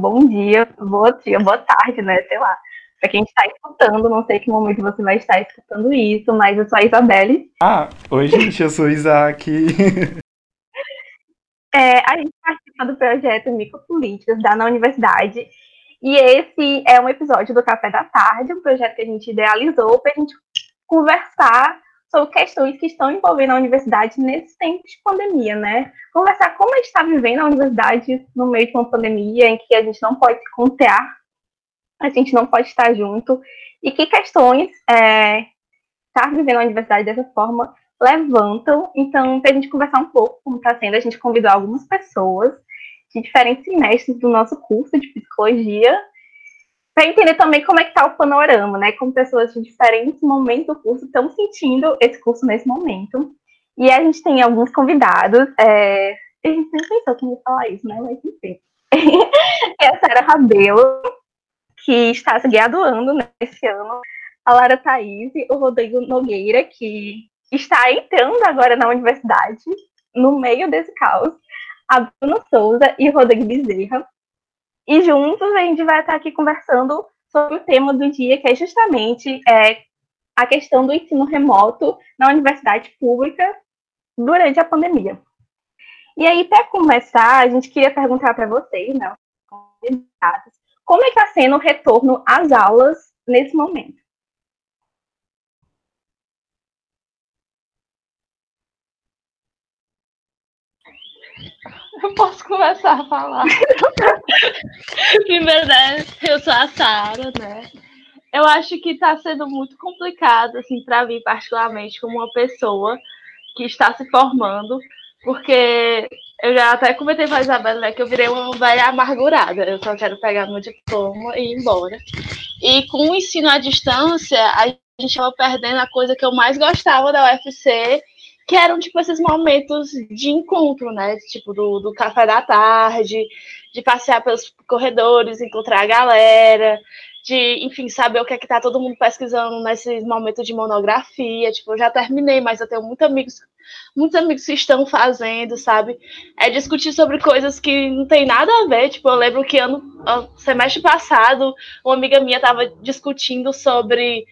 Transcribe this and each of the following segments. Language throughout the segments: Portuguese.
bom dia, boa dia, boa tarde, né? Sei lá. Pra quem está escutando, não sei que momento você vai estar escutando isso, mas eu sou a Isabelle. Ah, oi gente, eu sou o Isaac. é, a gente participa do projeto Micropolíticas da na Universidade. E esse é um episódio do Café da Tarde, um projeto que a gente idealizou para a gente conversar sobre questões que estão envolvendo a universidade nesse tempo de pandemia, né? Conversar como a gente está vivendo a universidade no meio de uma pandemia em que a gente não pode se conter, a gente não pode estar junto, e que questões é, estar vivendo a universidade dessa forma levantam. Então, para a gente conversar um pouco como está sendo, a gente convidou algumas pessoas de diferentes semestres do nosso curso de psicologia para entender também como é que está o panorama, né? Como pessoas de diferentes momentos do curso estão sentindo esse curso nesse momento. E a gente tem alguns convidados. É... A gente nem pensou que ia falar isso, né? Mas enfim. é a Sara Rabelo, que está se graduando nesse ano. A Lara Thaís, o Rodrigo Nogueira, que está entrando agora na universidade, no meio desse caos. A Bruna Souza e o Rodrigo Bezerra, e juntos a gente vai estar aqui conversando sobre o tema do dia, que é justamente é, a questão do ensino remoto na universidade pública durante a pandemia. E aí, para começar, a gente queria perguntar para vocês, né, como é que está sendo o retorno às aulas nesse momento? Eu posso começar a falar. Primeiro, né? Eu sou a Sara, né? Eu acho que está sendo muito complicado, assim, para mim, particularmente, como uma pessoa que está se formando, porque eu já até comentei com a Isabela, né, que eu virei uma velha amargurada. Eu só quero pegar meu diploma e ir embora. E com o ensino à distância, a gente estava perdendo a coisa que eu mais gostava da UFC, que eram, tipo, esses momentos de encontro, né? Tipo, do, do café da tarde, de passear pelos corredores, encontrar a galera, de, enfim, saber o que é que tá todo mundo pesquisando nesse momento de monografia. Tipo, eu já terminei, mas eu tenho muitos amigos, muitos amigos que estão fazendo, sabe? É discutir sobre coisas que não tem nada a ver. Tipo, eu lembro que ano, semestre passado, uma amiga minha estava discutindo sobre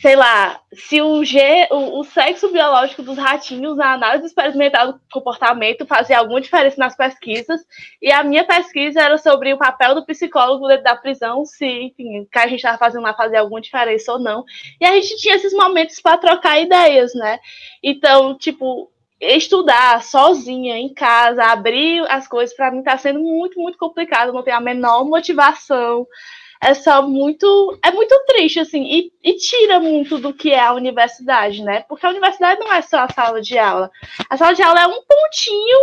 sei lá, se o, G, o, o, sexo biológico dos ratinhos na análise experimental do comportamento fazia alguma diferença nas pesquisas, e a minha pesquisa era sobre o papel do psicólogo dentro da prisão, se, enfim, o que a gente estava fazendo lá fazia alguma diferença ou não. E a gente tinha esses momentos para trocar ideias, né? Então, tipo, estudar sozinha em casa, abrir as coisas, para mim está sendo muito, muito complicado, não tenho a menor motivação é só muito. É muito triste, assim, e, e, tira muito do que é a universidade, né? Porque a universidade não é só a sala de aula. A sala de aula é um pontinho,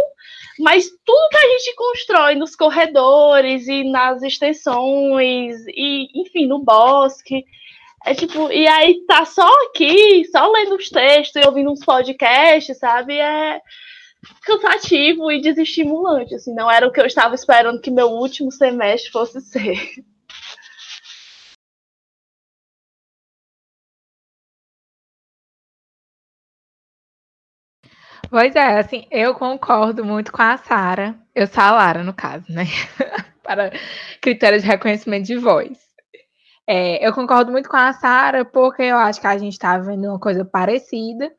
mas tudo que a gente constrói nos corredores e nas extensões, e, enfim, no bosque. É tipo, e aí tá só aqui, só lendo os textos e ouvindo uns podcasts, sabe? É cansativo e desestimulante, assim, não era o que eu estava esperando que meu último semestre fosse ser. Pois é, assim, eu concordo muito com a Sara. Eu sou a Lara, no caso, né? Para critérios de reconhecimento de voz. É, eu concordo muito com a Sara, porque eu acho que a gente está vendo uma coisa parecida.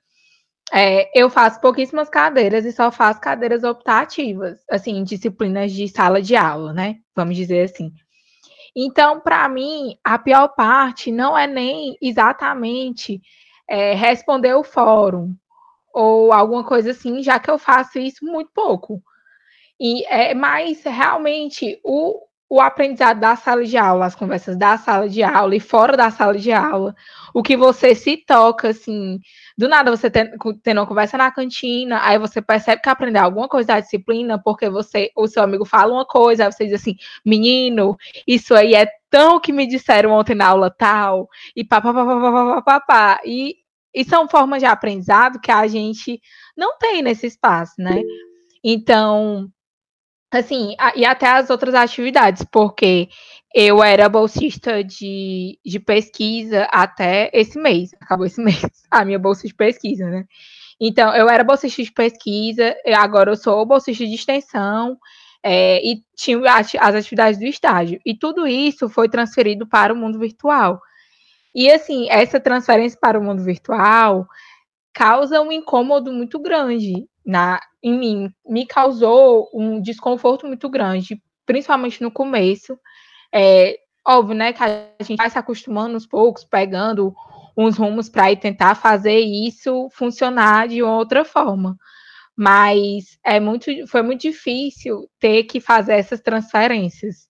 É, eu faço pouquíssimas cadeiras e só faço cadeiras optativas, assim, disciplinas de sala de aula, né? Vamos dizer assim. Então, para mim, a pior parte não é nem exatamente é, responder o fórum, ou alguma coisa assim, já que eu faço isso muito pouco. E é mais realmente o, o aprendizado da sala de aula, as conversas da sala de aula e fora da sala de aula, o que você se toca, assim, do nada você tendo, tendo uma conversa na cantina, aí você percebe que aprendeu alguma coisa da disciplina, porque você, o seu amigo fala uma coisa, aí você diz assim, menino, isso aí é tão que me disseram ontem na aula tal, e papapá, papapá, e e são formas de aprendizado que a gente não tem nesse espaço, né? Então, assim, e até as outras atividades, porque eu era bolsista de, de pesquisa até esse mês, acabou esse mês, a minha bolsa de pesquisa, né? Então, eu era bolsista de pesquisa, agora eu sou bolsista de extensão, é, e tinha as atividades do estágio. E tudo isso foi transferido para o mundo virtual. E assim, essa transferência para o mundo virtual causa um incômodo muito grande na, em mim. Me causou um desconforto muito grande, principalmente no começo. É, óbvio, né, que a gente vai se acostumando aos poucos, pegando uns rumos para tentar fazer isso funcionar de outra forma. Mas é muito, foi muito difícil ter que fazer essas transferências.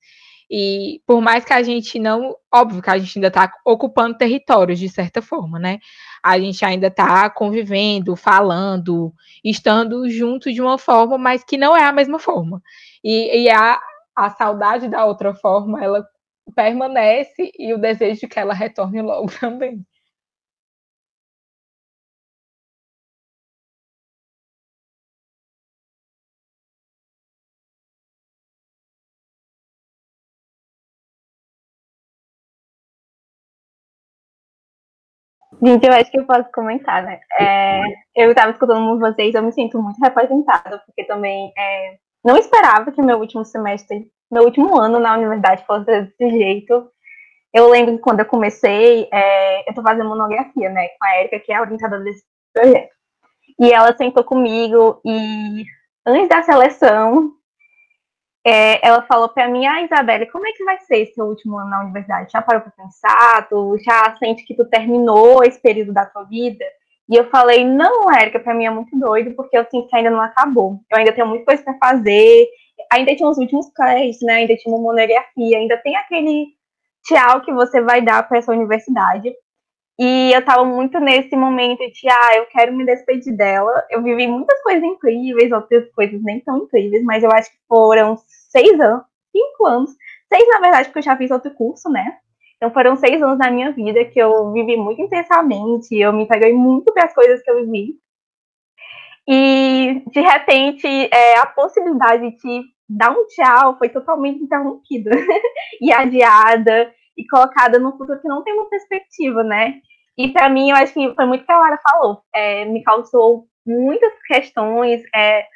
E por mais que a gente não, óbvio que a gente ainda está ocupando territórios de certa forma, né? A gente ainda está convivendo, falando, estando junto de uma forma, mas que não é a mesma forma. E, e a, a saudade da outra forma, ela permanece e o desejo de que ela retorne logo também. Gente, eu acho que eu posso comentar, né? É, eu estava escutando vocês, eu me sinto muito representada, porque também é, não esperava que meu último semestre, meu último ano na universidade fosse desse jeito. Eu lembro que quando eu comecei, é, eu estou fazendo monografia, né, com a Erika, que é a orientadora desse projeto. E ela sentou comigo e antes da seleção, é, ela falou para mim, ah, Isabelle, como é que vai ser esse último ano na universidade? Já parou para pensar? Tu já sente que tu terminou esse período da tua vida? E eu falei, não, Érica, para mim é muito doido, porque eu sinto que ainda não acabou. Eu ainda tenho muita coisa para fazer, ainda tinha os últimos créditos, né? Ainda tinha uma monografia, ainda tem aquele tchau que você vai dar para essa universidade. E eu tava muito nesse momento de, ah, eu quero me despedir dela. Eu vivi muitas coisas incríveis, outras coisas nem tão incríveis, mas eu acho que foram seis anos, cinco anos, seis na verdade, porque eu já fiz outro curso, né? Então foram seis anos da minha vida que eu vivi muito intensamente, eu me peguei muito para as coisas que eu vivi. E de repente é, a possibilidade de dar um tchau foi totalmente interrompida e adiada e colocada num futuro que não tem uma perspectiva, né? E para mim, eu acho que foi muito que a Lara falou. É, me causou muitas questões, é,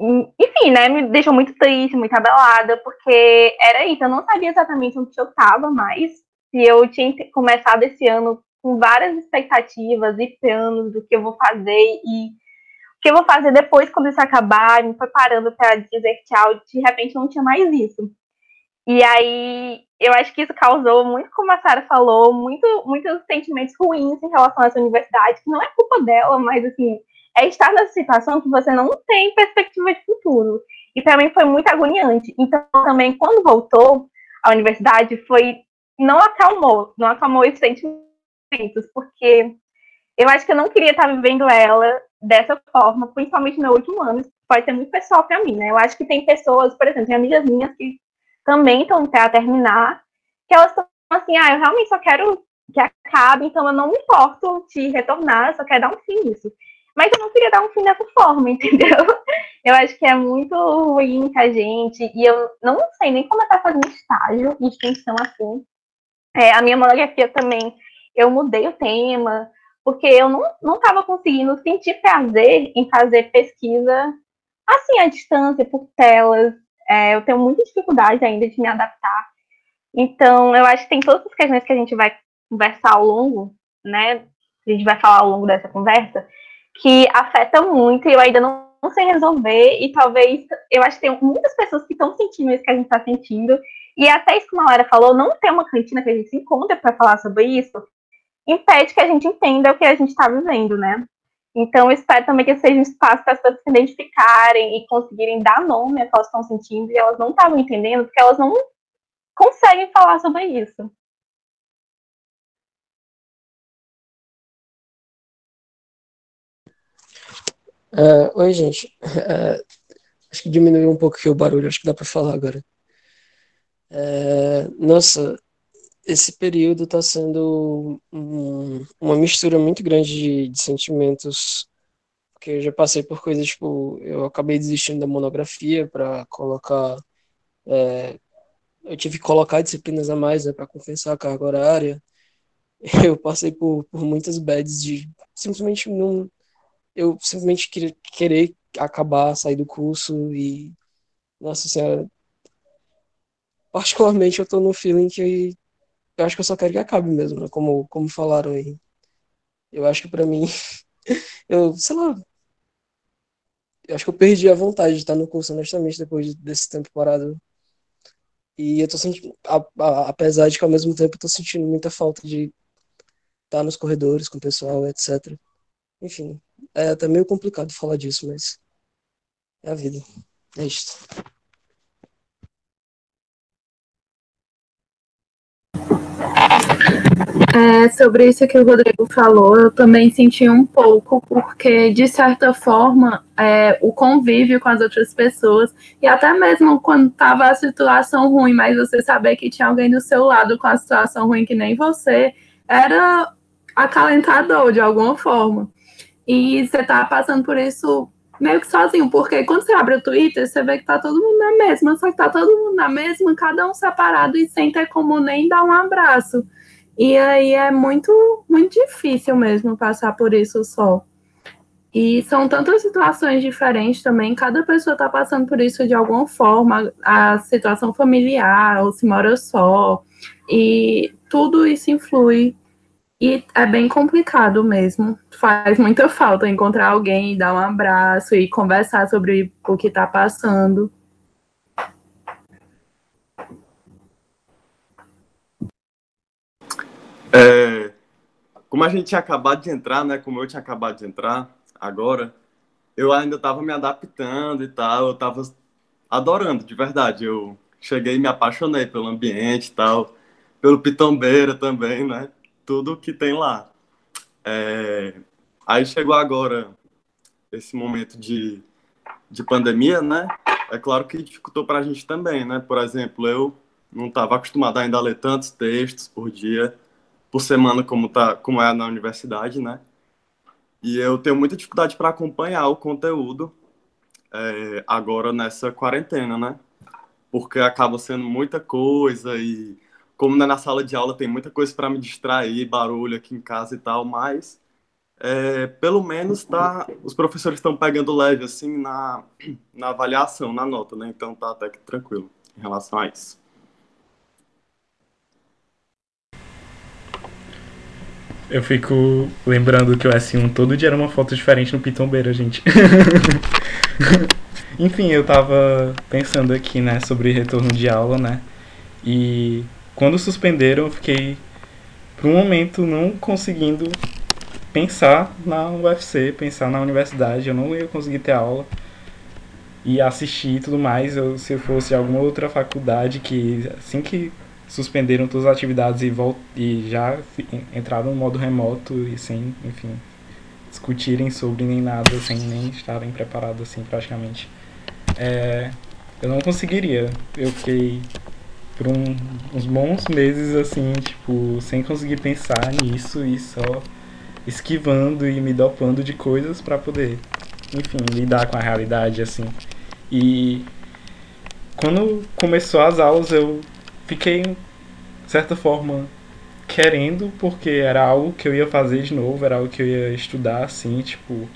enfim, né, me deixou muito triste, muito abalada, porque era isso, eu não sabia exatamente onde eu estava mais, se eu tinha começado esse ano com várias expectativas e planos do que eu vou fazer e o que eu vou fazer depois quando isso acabar, me preparando para dizer tchau, de repente não tinha mais isso. E aí, eu acho que isso causou muito, como a Sara falou, muito, muitos sentimentos ruins em relação a essa universidade, que não é culpa dela, mas assim, é estar nessa situação que você não tem perspectiva de futuro. E para mim foi muito agoniante. Então, também, quando voltou à universidade, foi não acalmou, não acalmou esses sentimentos, porque eu acho que eu não queria estar vivendo ela dessa forma, principalmente no meu último ano. Pode ser muito pessoal para mim, né? Eu acho que tem pessoas, por exemplo, tem amigas minhas que também estão para terminar, que elas estão assim, ah, eu realmente só quero que acabe, então eu não me importo de retornar, eu só quero dar um fim nisso. Mas eu não queria dar um fim dessa forma, entendeu? Eu acho que é muito ruim com a gente, e eu não sei nem como tá fazendo estágio de extensão assim. É, a minha monografia também, eu mudei o tema, porque eu não estava conseguindo sentir prazer em fazer pesquisa assim, à distância, por telas. É, eu tenho muita dificuldade ainda de me adaptar. Então, eu acho que tem todas as questões que a gente vai conversar ao longo, né? A gente vai falar ao longo dessa conversa, que afeta muito e eu ainda não, não sei resolver. E talvez eu acho que tem muitas pessoas que estão sentindo isso que a gente está sentindo. E até isso que a Laura falou, não ter uma cantina que a gente se encontra para falar sobre isso, impede que a gente entenda o que a gente está vivendo, né? Então, eu espero também que seja um espaço para as pessoas se identificarem e conseguirem dar nome a que elas estão sentindo e elas não estavam entendendo, porque elas não conseguem falar sobre isso. Uh, oi, gente. Uh, acho que diminuiu um pouco aqui o barulho, acho que dá para falar agora. Uh, nossa, esse período está sendo um, uma mistura muito grande de, de, sentimentos, porque eu já passei por coisas tipo, eu acabei desistindo da monografia para colocar, é, eu tive que colocar disciplinas a mais né, para compensar a carga horária. Eu passei por, por muitas bads de simplesmente não eu simplesmente querer, querer acabar, sair do curso e Nossa senhora. Particularmente, eu tô num feeling que eu acho que eu só quero que acabe mesmo, né? Como, como falaram aí. Eu acho que pra mim, eu, sei lá, eu acho que eu perdi a vontade de estar no curso, honestamente, depois desse tempo parado. E eu tô sentindo, a- a- apesar de que ao mesmo tempo eu tô sentindo muita falta de estar nos corredores com o pessoal, etc. Enfim, é até meio complicado falar disso, mas é a vida. É isto. É, sobre isso que o Rodrigo falou, eu também senti um pouco, porque, de certa forma, é, o convívio com as outras pessoas, e até mesmo quando estava a situação ruim, mas você saber que tinha alguém do seu lado com a situação ruim que nem você, era acalentador de alguma forma. E você tá passando por isso meio que sozinho, porque quando você abre o Twitter, você vê que tá todo mundo na mesma, só que tá todo mundo na mesma, cada um separado e sem ter como nem dar um abraço. E aí é muito, muito difícil mesmo passar por isso só. E são tantas situações diferentes também, cada pessoa está passando por isso de alguma forma, a situação familiar, ou se mora só, e tudo isso influi. E é bem complicado mesmo. Faz muita falta encontrar alguém, dar um abraço e conversar sobre o que está passando. É, como a gente tinha acabado de entrar, né? Como eu tinha acabado de entrar agora, eu ainda estava me adaptando e tal. Eu estava adorando, de verdade. Eu cheguei e me apaixonei pelo ambiente e tal, pelo Pitombeira também, né? Tudo que tem lá. É, aí chegou agora esse momento de, de pandemia, né? É claro que dificultou para a gente também, né? Por exemplo, eu não estava acostumado ainda a ler tantos textos por dia por semana como tá como é na universidade, né? E eu tenho muita dificuldade para acompanhar o conteúdo é, agora nessa quarentena, né? Porque acaba sendo muita coisa e como né, na sala de aula tem muita coisa para me distrair, barulho aqui em casa e tal, mas é, pelo menos tá, os professores estão pegando leve assim na, na avaliação, na nota, né? Então tá até que tranquilo em relação a isso. Eu fico lembrando que o S1 todo dia era uma foto diferente no Pitombeira, gente. Enfim, eu tava pensando aqui, né, sobre retorno de aula, né? E quando suspenderam, eu fiquei por um momento não conseguindo pensar na UFC, pensar na universidade. Eu não ia conseguir ter aula e assistir e tudo mais. Eu, se eu fosse alguma outra faculdade que assim que suspenderam todas as atividades e, volt e já entraram no modo remoto e sem, enfim, discutirem sobre nem nada, sem nem estarem preparados assim praticamente. É, eu não conseguiria. Eu fiquei por um, uns bons meses assim, tipo, sem conseguir pensar nisso e só esquivando e me dopando de coisas para poder, enfim, lidar com a realidade assim. E quando começou as aulas eu fiquei, de certa forma, querendo, porque era algo que eu ia fazer de novo, era algo que eu ia estudar, assim, tipo,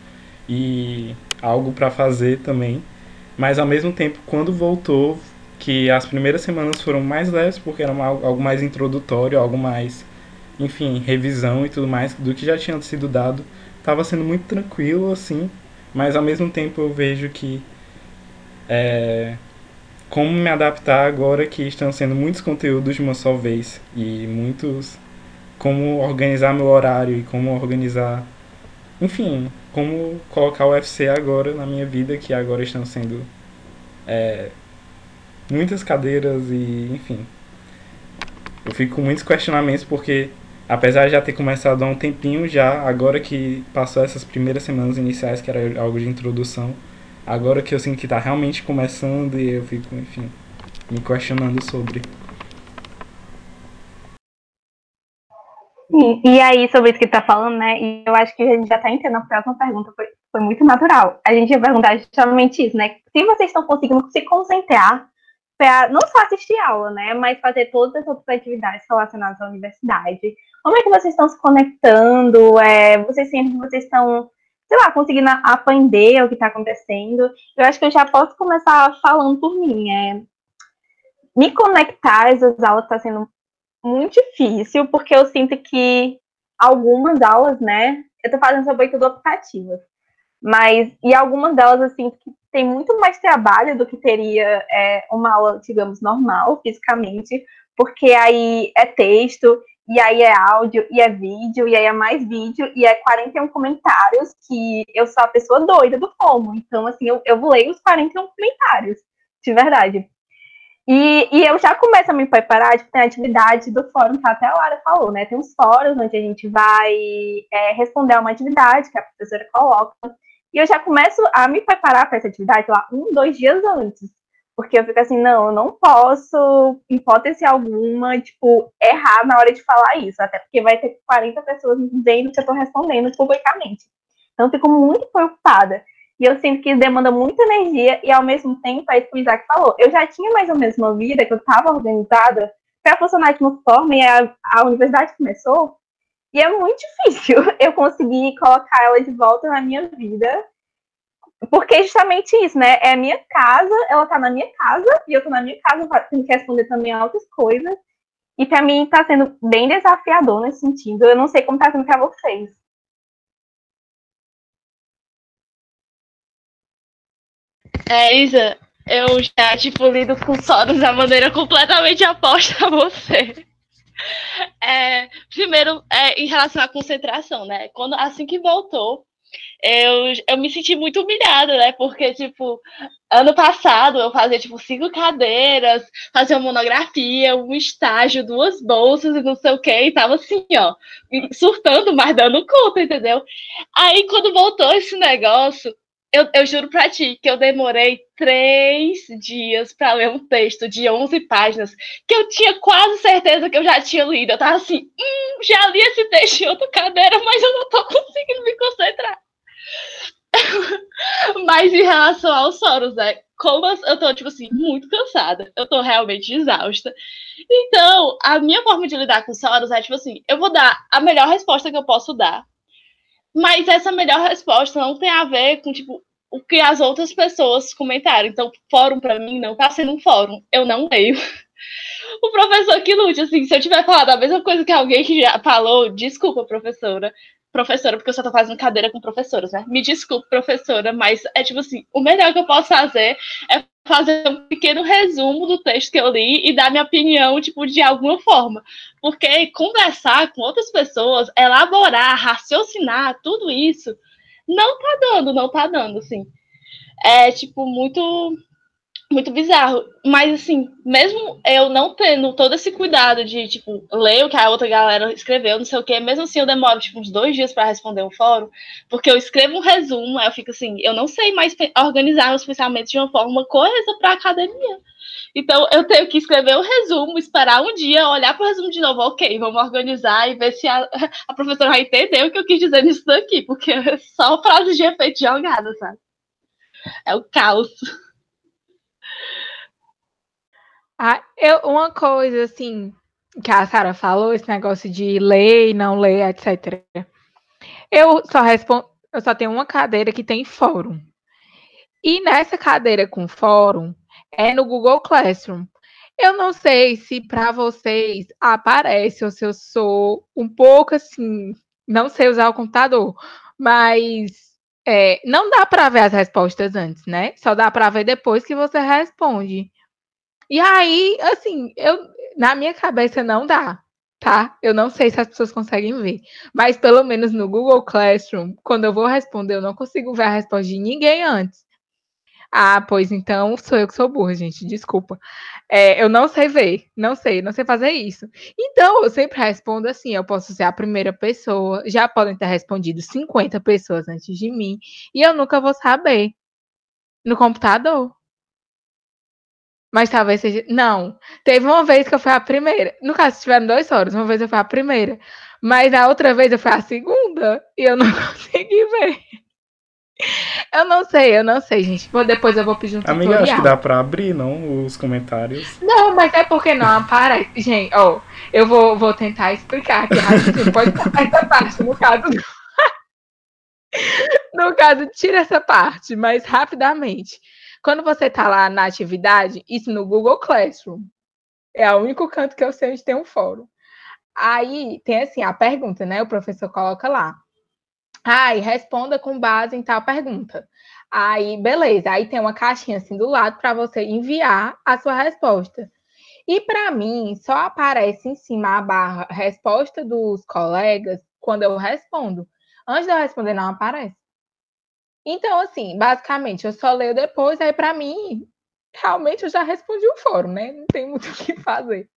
e algo para fazer também. Mas ao mesmo tempo, quando voltou, que as primeiras semanas foram mais leves, porque era algo mais introdutório, algo mais, enfim, revisão e tudo mais, do que já tinha sido dado, estava sendo muito tranquilo, assim, mas ao mesmo tempo eu vejo que é, como me adaptar agora que estão sendo muitos conteúdos de uma só vez e muitos como organizar meu horário e como organizar enfim como colocar o UFC agora na minha vida que agora estão sendo é, muitas cadeiras e enfim. Eu fico com muitos questionamentos porque apesar de já ter começado há um tempinho já agora que passou essas primeiras semanas iniciais que era algo de introdução agora que eu sinto que está realmente começando e eu fico, enfim, me questionando sobre. Sim, e aí, sobre isso que tá falando, né? E eu acho que a gente já tá entendendo a próxima pergunta, foi, foi muito natural. A gente ia perguntar justamente isso, né? Se vocês estão conseguindo se concentrar para não só assistir aula, né? Mas fazer todas as outras atividades relacionadas à universidade. Como é que vocês estão se conectando? É, vocês sentem que vocês estão sei lá, conseguindo aprender o que está acontecendo. Eu acho que eu já posso começar falando por mim. É, me conectar às aulas está sendo muito difícil, porque eu sinto que algumas aulas, né? Eu estou fazendo sobretudo optativas. Mas, e algumas delas, assim, que tem muito mais trabalho do que teria é, uma aula, digamos, normal, fisicamente, porque aí é texto, e aí é áudio, e é vídeo, e aí é mais vídeo, e é 41 comentários, que eu sou a pessoa doida do FOMO. Então, assim, eu, eu leio os 41 comentários, de verdade. E, e eu já começo a me preparar, tipo, tem a atividade do fórum, que até a Lara falou, né? Tem uns fóruns onde a gente vai é, responder a uma atividade que a professora coloca. E eu já começo a me preparar para essa atividade lá um, dois dias antes. Porque eu fico assim, não, eu não posso, hipótese alguma, tipo, errar na hora de falar isso. Até porque vai ter 40 pessoas dizendo que eu estou respondendo publicamente. Então, eu fico muito preocupada. E eu sinto que demanda muita energia e, ao mesmo tempo, é isso que o Isaac falou. Eu já tinha mais ou menos uma vida que eu estava organizada para funcionar de uma forma e a, a universidade começou. E é muito difícil eu conseguir colocar ela de volta na minha vida. Porque é justamente isso, né? É a minha casa, ela tá na minha casa, e eu tô na minha casa tendo que responder também outras coisas. E para mim tá sendo bem desafiador nesse sentido. Eu não sei como tá sendo pra vocês. É, Isa, eu já, tipo, lido com sonos da maneira completamente oposta a você. É, primeiro, é, em relação à concentração, né? Quando, assim que voltou, eu, eu me senti muito humilhada, né? Porque, tipo, ano passado eu fazia, tipo, cinco cadeiras, fazia uma monografia, um estágio, duas bolsas e não sei o que, e tava assim, ó, surtando, mas dando conta, entendeu? Aí, quando voltou esse negócio, eu, eu juro pra ti que eu demorei três dias para ler um texto de 11 páginas que eu tinha quase certeza que eu já tinha lido. Eu tava assim, hum, já li esse texto em outra cadeira, mas eu não tô conseguindo me concentrar. mas em relação aos soros, né? Como eu tô, tipo assim, muito cansada, eu tô realmente exausta. Então, a minha forma de lidar com soros é, tipo assim, eu vou dar a melhor resposta que eu posso dar mas essa melhor resposta não tem a ver com, tipo, o que as outras pessoas comentaram. Então, fórum para mim não tá sendo um fórum. Eu não leio. O professor que lute, assim, se eu tiver falado a mesma coisa que alguém que já falou, desculpa, professora. Professora, porque eu só tô fazendo cadeira com professoras, né? Me desculpe, professora, mas é tipo assim, o melhor que eu posso fazer é fazer um pequeno resumo do texto que eu li e dar minha opinião, tipo, de alguma forma. Porque conversar com outras pessoas, elaborar, raciocinar, tudo isso, não tá dando, não tá dando, assim. É, tipo, muito muito bizarro. Mas, assim, mesmo eu não tendo todo esse cuidado de, tipo, ler o que a outra galera escreveu, não sei o quê, mesmo assim eu demoro, tipo, uns dois dias para responder um fórum, porque eu escrevo um resumo, aí eu fico assim, eu não sei mais organizar meus pensamentos de uma forma coesa para academia. Então, eu tenho que escrever o um resumo, esperar um dia, olhar para o resumo de novo, ok, vamos organizar e ver se a, a professora vai entender o que eu quis dizer nisso daqui, porque é só frases de efeito jogada, sabe? É o caos. Ah, eu, uma coisa, assim, que a Sara falou, esse negócio de ler e não ler, etc. Eu só respondo, eu só tenho uma cadeira que tem fórum. E nessa cadeira com fórum é no Google Classroom. Eu não sei se para vocês aparece ou se eu sou um pouco assim, não sei usar o computador, mas é, não dá para ver as respostas antes, né? Só dá para ver depois que você responde. E aí, assim, eu na minha cabeça não dá, tá? Eu não sei se as pessoas conseguem ver, mas pelo menos no Google Classroom, quando eu vou responder, eu não consigo ver a resposta de ninguém antes. Ah, pois então sou eu que sou burra, gente, desculpa. É, eu não sei ver, não sei, não sei fazer isso. Então, eu sempre respondo assim: eu posso ser a primeira pessoa, já podem ter respondido 50 pessoas antes de mim, e eu nunca vou saber no computador. Mas talvez seja. Não. Teve uma vez que eu fui a primeira. No caso, tiveram dois horas. Uma vez eu fui a primeira. Mas a outra vez eu fui a segunda. E eu não consegui ver. Eu não sei, eu não sei, gente. Depois eu vou pedir um Amiga, tutorial. acho que dá pra abrir, não? Os comentários. Não, mas é porque não aparece. Gente, ó, eu vou, vou tentar explicar aqui rapidinho. Pode cortar essa parte, no caso. no caso, tira essa parte, mas rapidamente. Quando você está lá na atividade, isso no Google Classroom. É o único canto que eu sei onde tem um fórum. Aí tem assim a pergunta, né? O professor coloca lá. Aí responda com base em tal pergunta. Aí, beleza. Aí tem uma caixinha assim do lado para você enviar a sua resposta. E para mim, só aparece em cima a barra resposta dos colegas quando eu respondo. Antes de eu responder, não aparece. Então, assim, basicamente, eu só leio depois, aí para mim, realmente eu já respondi o fórum, né? Não tem muito o que fazer.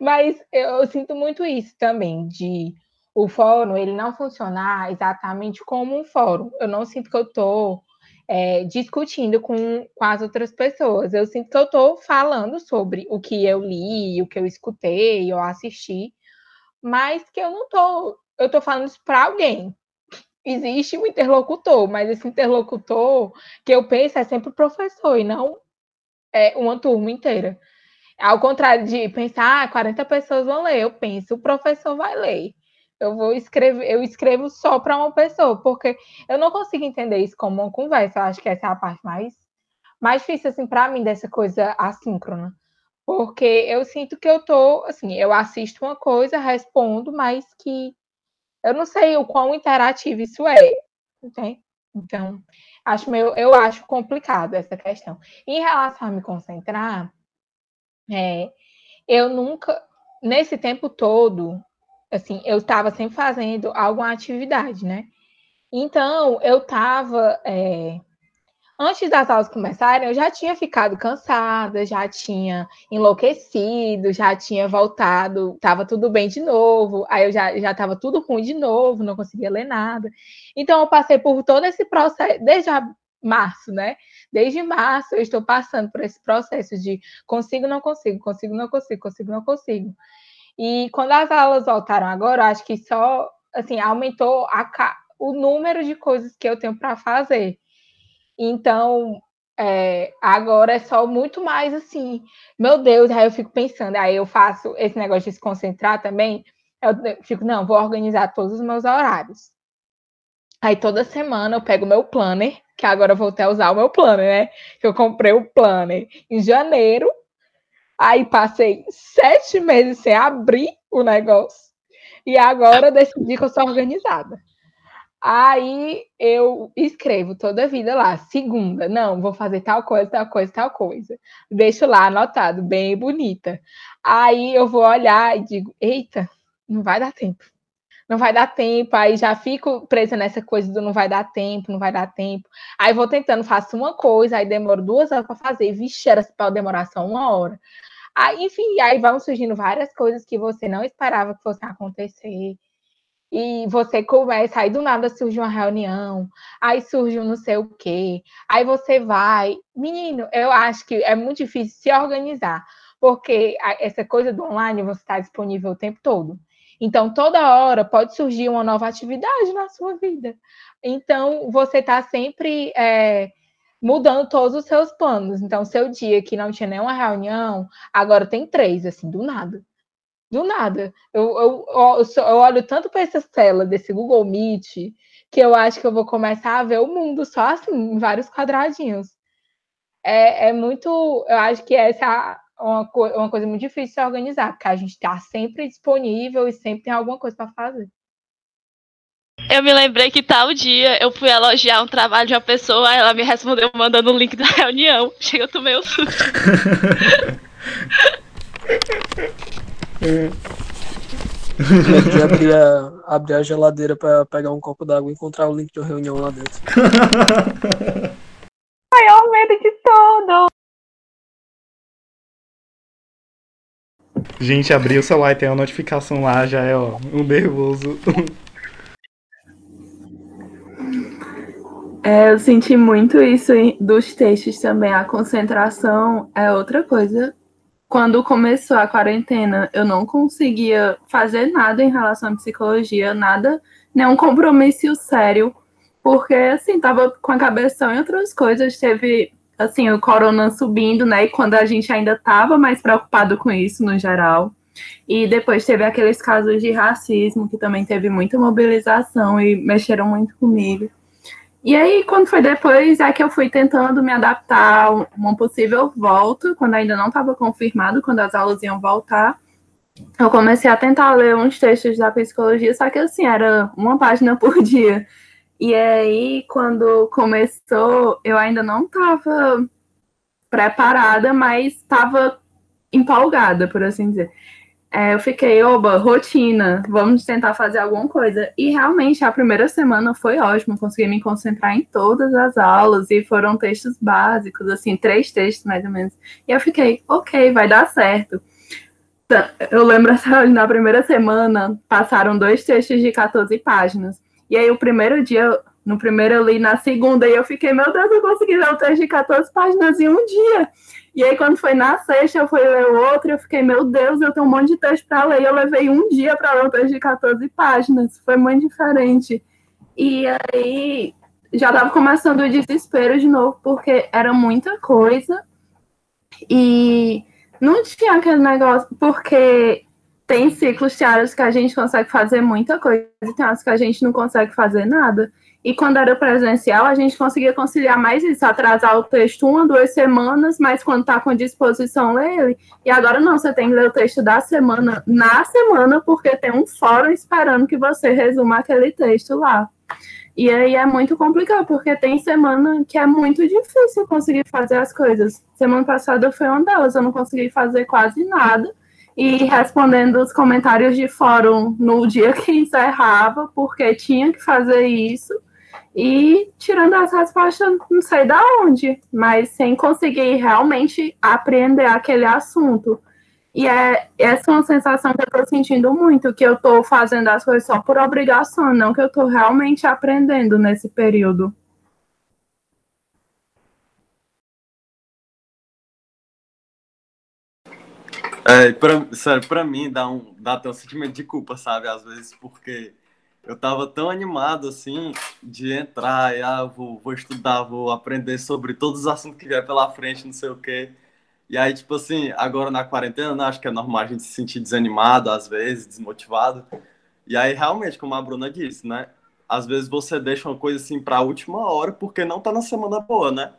Mas eu, eu sinto muito isso também, de o fórum ele não funcionar exatamente como um fórum. Eu não sinto que eu estou é, discutindo com, com as outras pessoas. Eu sinto que eu estou falando sobre o que eu li, o que eu escutei, ou assisti, mas que eu não estou. Eu estou falando isso para alguém. Existe um interlocutor, mas esse interlocutor que eu penso é sempre o professor e não é, uma turma inteira. Ao contrário de pensar, ah, 40 pessoas vão ler, eu penso, o professor vai ler. Eu vou escrever, eu escrevo só para uma pessoa, porque eu não consigo entender isso como uma conversa. Eu acho que essa é a parte mais, mais difícil, assim, para mim, dessa coisa assíncrona. Porque eu sinto que eu tô, assim, eu assisto uma coisa, respondo, mas que eu não sei o quão interativo isso é. Entende? Então, acho meio, eu acho complicado essa questão. Em relação a me concentrar, é, eu nunca, nesse tempo todo, assim, eu estava sempre fazendo alguma atividade, né? Então, eu estava. É, antes das aulas começarem, eu já tinha ficado cansada, já tinha enlouquecido, já tinha voltado, estava tudo bem de novo, aí eu já estava tudo ruim de novo, não conseguia ler nada. Então, eu passei por todo esse processo, desde março, né? Desde março eu estou passando por esse processo de consigo, não consigo, consigo, não consigo, consigo, não consigo. E quando as aulas voltaram agora, acho que só assim aumentou a, o número de coisas que eu tenho para fazer. Então, é, agora é só muito mais assim, meu Deus, aí eu fico pensando, aí eu faço esse negócio de se concentrar também, eu fico, não, vou organizar todos os meus horários. Aí toda semana eu pego meu planner, que agora eu voltei a usar o meu planner, né? Que eu comprei o planner em janeiro, aí passei sete meses sem abrir o negócio, e agora decidi que eu sou organizada. Aí eu escrevo toda a vida lá, segunda, não, vou fazer tal coisa, tal coisa, tal coisa. Deixo lá anotado, bem bonita. Aí eu vou olhar e digo, eita, não vai dar tempo não vai dar tempo, aí já fico presa nessa coisa do não vai dar tempo, não vai dar tempo. Aí vou tentando, faço uma coisa, aí demoro duas horas para fazer, vixe, era para demorar só uma hora. Aí, enfim, aí vão surgindo várias coisas que você não esperava que fosse acontecer. E você começa, aí do nada surge uma reunião, aí surge um não sei o quê, aí você vai. Menino, eu acho que é muito difícil se organizar, porque essa coisa do online você está disponível o tempo todo. Então, toda hora pode surgir uma nova atividade na sua vida. Então, você está sempre é, mudando todos os seus planos. Então, seu dia que não tinha nenhuma reunião, agora tem três, assim, do nada. Do nada. Eu, eu, eu, eu olho tanto para essa tela desse Google Meet que eu acho que eu vou começar a ver o mundo só assim, em vários quadradinhos. É, é muito. Eu acho que essa uma, co uma coisa muito difícil de se organizar, porque a gente está sempre disponível e sempre tem alguma coisa para fazer. Eu me lembrei que tal dia eu fui elogiar um trabalho de uma pessoa, ela me respondeu mandando o link da reunião. Chega, eu tomei o susto. de abrir a, abrir a geladeira para pegar um copo d'água e encontrar o link de reunião lá dentro. Maior medo de todo! Gente, abrir o celular e tem a notificação lá já é ó, um nervoso. É, eu senti muito isso dos textos também. A concentração é outra coisa. Quando começou a quarentena, eu não conseguia fazer nada em relação à psicologia, nada, nenhum compromisso sério, porque assim, tava com a cabeça em outras coisas. Teve assim, o corona subindo, né? E quando a gente ainda estava mais preocupado com isso no geral. E depois teve aqueles casos de racismo, que também teve muita mobilização e mexeram muito comigo. E aí, quando foi depois, é que eu fui tentando me adaptar a uma possível volta, quando ainda não estava confirmado, quando as aulas iam voltar. Eu comecei a tentar ler uns textos da psicologia, só que assim, era uma página por dia. E aí, quando começou, eu ainda não estava preparada, mas estava empolgada, por assim dizer é, eu fiquei, oba, rotina, vamos tentar fazer alguma coisa. E realmente a primeira semana foi ótimo, consegui me concentrar em todas as aulas e foram textos básicos, assim, três textos mais ou menos. E eu fiquei, ok, vai dar certo. Eu lembro na primeira semana passaram dois textos de 14 páginas. E aí o primeiro dia, no primeiro eu li, na segunda, e eu fiquei, meu Deus, eu consegui ler o texto de 14 páginas em um dia. E aí, quando foi na sexta, eu fui ler o outro, eu fiquei, meu Deus, eu tenho um monte de texto para ler. E eu levei um dia para ler um texto de 14 páginas. Foi muito diferente. E aí, já estava começando o desespero de novo, porque era muita coisa. E não tinha aquele negócio, porque tem ciclos diários que a gente consegue fazer muita coisa, e tem as que a gente não consegue fazer nada. E quando era presencial, a gente conseguia conciliar mais isso, atrasar o texto uma, duas semanas, mas quando está com disposição, lê ele. E agora não, você tem que ler o texto da semana na semana, porque tem um fórum esperando que você resuma aquele texto lá. E aí é muito complicado, porque tem semana que é muito difícil conseguir fazer as coisas. Semana passada foi uma delas, eu não consegui fazer quase nada. E respondendo os comentários de fórum no dia que encerrava, porque tinha que fazer isso e tirando as respostas não sei da onde, mas sem conseguir realmente aprender aquele assunto. E é essa é uma sensação que eu estou sentindo muito, que eu estou fazendo as coisas só por obrigação, não que eu estou realmente aprendendo nesse período. É, pra, sério, pra mim dá, um, dá até um sentimento de culpa, sabe? Às vezes, porque eu tava tão animado assim de entrar e ah, vou, vou estudar, vou aprender sobre todos os assuntos que vier pela frente, não sei o quê. E aí, tipo assim, agora na quarentena, né, acho que é normal a gente se sentir desanimado, às vezes, desmotivado. E aí, realmente, como a Bruna disse, né? Às vezes você deixa uma coisa assim pra última hora porque não tá na semana boa, né?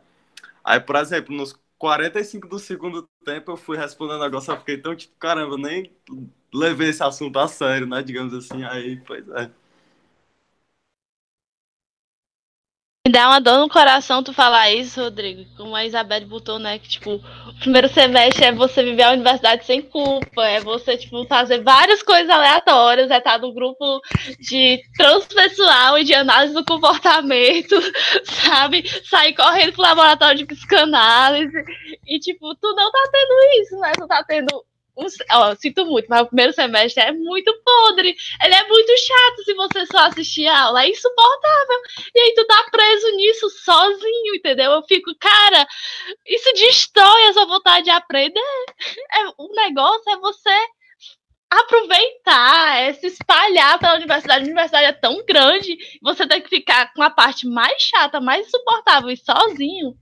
Aí, por exemplo, nos 45 do segundo tempo eu fui respondendo o negócio, eu fiquei tão tipo, caramba, nem levei esse assunto a sério, né? Digamos assim, aí, pois é. Me dá uma dor no coração tu falar isso, Rodrigo. Como a Isabelle botou, né? Que, tipo, o primeiro semestre é você viver a universidade sem culpa, é você, tipo, fazer várias coisas aleatórias, é estar no grupo de transpessoal e de análise do comportamento, sabe? Sair correndo pro laboratório de psicanálise. E, tipo, tu não tá tendo isso, né? Tu tá tendo sinto muito, mas o primeiro semestre é muito podre. Ele é muito chato se você só assistir a aula. É insuportável. E aí tu tá preso nisso sozinho, entendeu? Eu fico, cara, isso destrói a sua vontade de aprender. É, o negócio é você aproveitar, é se espalhar pela universidade. A universidade é tão grande, você tem que ficar com a parte mais chata, mais insuportável e sozinho.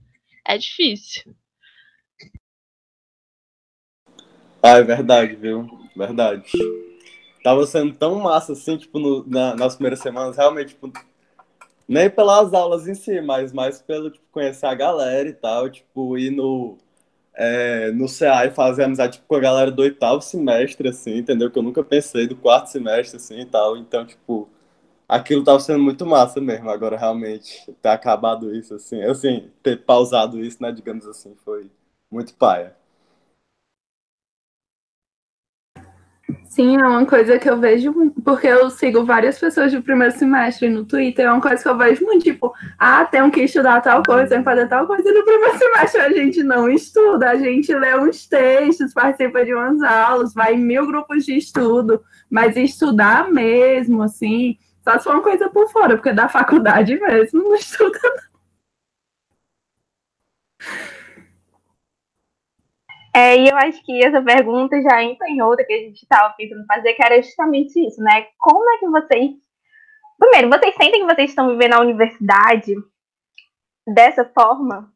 É difícil. Ah, é verdade, viu? Verdade. Tava sendo tão massa, assim, tipo, no, na, nas primeiras semanas, realmente, tipo, nem pelas aulas em si, mas mais pelo, tipo, conhecer a galera e tal, tipo, ir no, é, no CA e fazer amizade tipo, com a galera do oitavo semestre, assim, entendeu? Que eu nunca pensei, do quarto semestre, assim, e tal, então, tipo, aquilo tava sendo muito massa mesmo, agora, realmente, ter acabado isso, assim, assim, ter pausado isso, né, digamos assim, foi muito paia. Sim, é uma coisa que eu vejo, porque eu sigo várias pessoas do primeiro semestre no Twitter, é uma coisa que eu vejo muito, tipo, ah, tem que estudar tal coisa, tem que fazer tal coisa, e no primeiro semestre a gente não estuda, a gente lê uns textos, participa de umas aulas, vai em mil grupos de estudo, mas estudar mesmo, assim, só se for uma coisa por fora, porque da faculdade mesmo não estuda não. É, e eu acho que essa pergunta já entra em outra que a gente estava pensando fazer, que era justamente isso, né? Como é que vocês. Primeiro, vocês sentem que vocês estão vivendo a universidade dessa forma?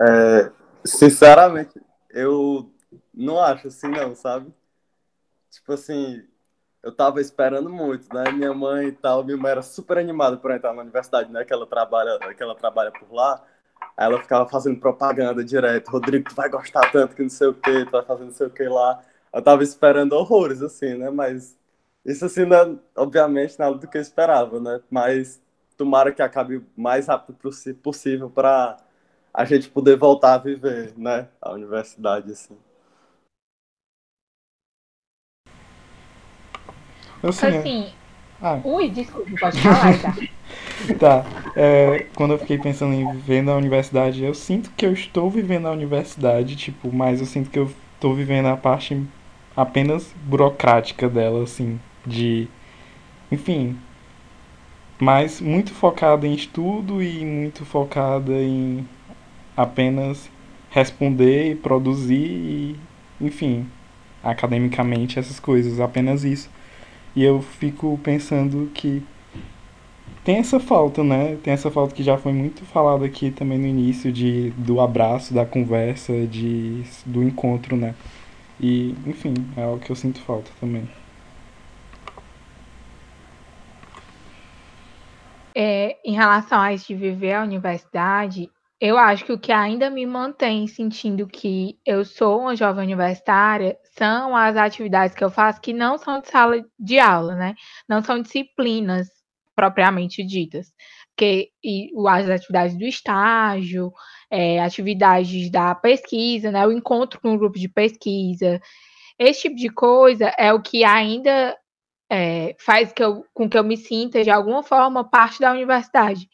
É, sinceramente, eu não acho assim, não, sabe? Tipo assim, eu tava esperando muito, né? Minha mãe e tal, minha mãe era super animada por entrar na universidade, né? Que ela trabalha, que ela trabalha por lá. Aí ela ficava fazendo propaganda direto. Rodrigo, tu vai gostar tanto que não sei o que, tu vai fazer não sei o que lá. Eu tava esperando horrores, assim, né? Mas isso, assim, não é, obviamente, nada do que eu esperava, né? Mas tomara que acabe o mais rápido possível para a gente poder voltar a viver, né? A universidade, assim. Assim, assim ah. ui, desculpa, pode falar, tá? tá, é, quando eu fiquei pensando em viver na universidade, eu sinto que eu estou vivendo a universidade, tipo, mas eu sinto que eu estou vivendo a parte apenas burocrática dela, assim, de, enfim, mas muito focada em estudo e muito focada em apenas responder e produzir e, enfim, academicamente essas coisas, apenas isso. E eu fico pensando que tem essa falta, né? Tem essa falta que já foi muito falada aqui também no início de do abraço, da conversa, de do encontro, né? E, enfim, é algo que eu sinto falta também. É, em relação a de viver a universidade, eu acho que o que ainda me mantém sentindo que eu sou uma jovem universitária são as atividades que eu faço que não são de sala de aula, né? Não são disciplinas propriamente ditas. Porque e, as atividades do estágio, é, atividades da pesquisa, né? O encontro com um grupo de pesquisa. Esse tipo de coisa é o que ainda é, faz que eu, com que eu me sinta, de alguma forma, parte da universidade.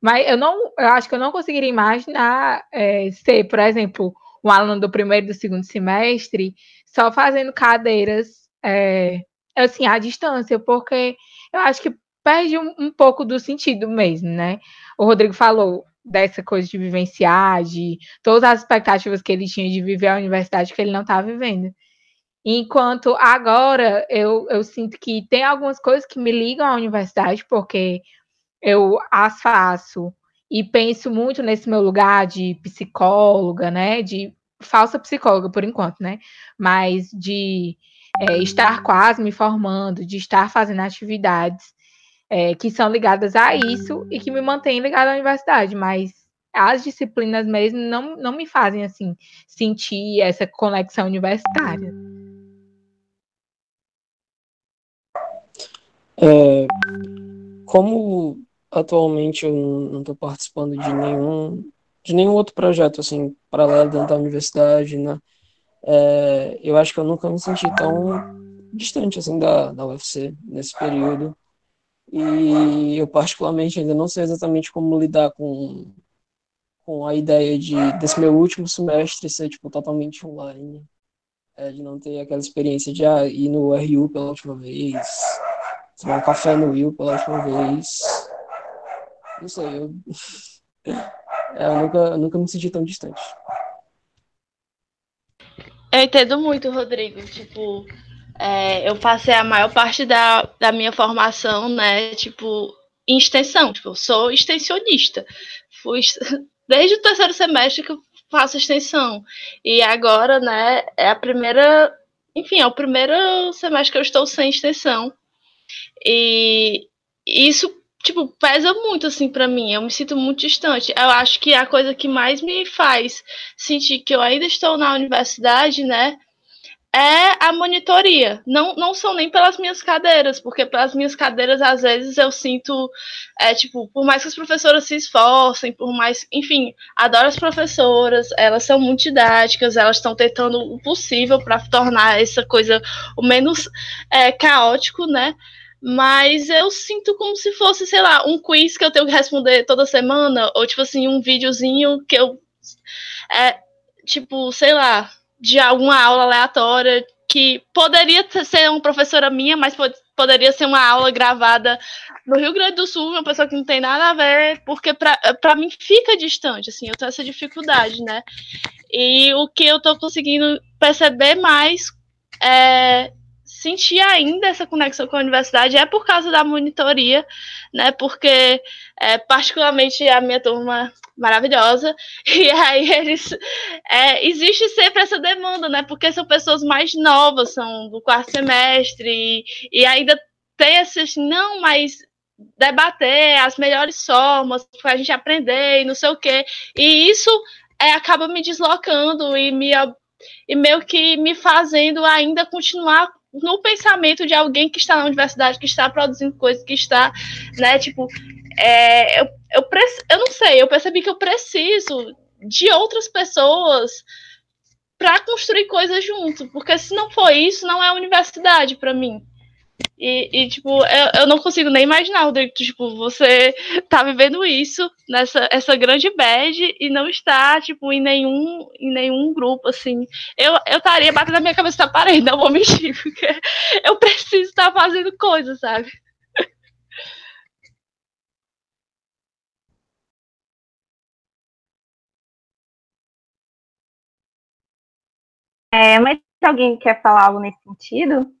Mas eu não, eu acho que eu não conseguiria imaginar é, ser, por exemplo, um aluno do primeiro e do segundo semestre só fazendo cadeiras é, assim à distância, porque eu acho que perde um, um, pouco do sentido mesmo, né? O Rodrigo falou dessa coisa de vivenciar, de todas as expectativas que ele tinha de viver a universidade que ele não está vivendo. Enquanto agora eu, eu sinto que tem algumas coisas que me ligam à universidade, porque eu as faço e penso muito nesse meu lugar de psicóloga, né? De falsa psicóloga por enquanto, né? Mas de é, estar quase me formando, de estar fazendo atividades é, que são ligadas a isso e que me mantêm ligada à universidade, mas as disciplinas mesmo não, não me fazem assim sentir essa conexão universitária. É, como atualmente eu não estou participando de nenhum de nenhum outro projeto assim paralelo dentro da universidade, né? É, eu acho que eu nunca me senti tão distante assim da, da UFC nesse período. E eu particularmente ainda não sei exatamente como lidar com com a ideia de desse meu último semestre ser tipo totalmente online, é, de não ter aquela experiência de ah, ir no RU pela última vez, tomar um café no Will pela última vez não sei, eu, é, eu nunca, nunca me senti tão distante. Eu entendo muito, Rodrigo. Tipo, é, eu passei a maior parte da, da minha formação, né, tipo, em extensão. Tipo, eu sou extensionista. Fui desde o terceiro semestre que eu faço extensão. E agora, né, é a primeira. Enfim, é o primeiro semestre que eu estou sem extensão. E isso tipo, pesa muito, assim, para mim. Eu me sinto muito distante. Eu acho que a coisa que mais me faz sentir que eu ainda estou na universidade, né, é a monitoria. Não, não são nem pelas minhas cadeiras, porque pelas minhas cadeiras, às vezes, eu sinto, é, tipo, por mais que as professoras se esforcem, por mais. Enfim, adoro as professoras, elas são muito didáticas, elas estão tentando o possível para tornar essa coisa o menos é, caótico, né? Mas eu sinto como se fosse, sei lá, um quiz que eu tenho que responder toda semana, ou tipo assim, um videozinho que eu. É, tipo, sei lá, de alguma aula aleatória que poderia ser uma professora minha, mas poderia ser uma aula gravada no Rio Grande do Sul, uma pessoa que não tem nada a ver, porque para mim fica distante, assim, eu tenho essa dificuldade, né? E o que eu tô conseguindo perceber mais é senti ainda essa conexão com a universidade é por causa da monitoria, né? Porque, é, particularmente, a minha turma maravilhosa, e aí eles. É, existe sempre essa demanda, né? Porque são pessoas mais novas, são do quarto semestre, e, e ainda tem esse assim, não, mas debater as melhores formas para a gente aprender e não sei o quê. E isso é, acaba me deslocando e me e meio que me fazendo ainda continuar no pensamento de alguém que está na universidade, que está produzindo coisas, que está, né, tipo, é, eu, eu, eu não sei, eu percebi que eu preciso de outras pessoas para construir coisas junto, porque se não for isso, não é universidade para mim. E, e, tipo, eu, eu não consigo nem imaginar, Rodrigo, tipo, você tá vivendo isso nessa essa grande bad e não está, tipo, em nenhum, em nenhum grupo, assim. Eu, eu estaria batendo a minha cabeça na parede, não vou mentir, porque eu preciso estar fazendo coisas, sabe? É, mas alguém quer falar algo nesse sentido?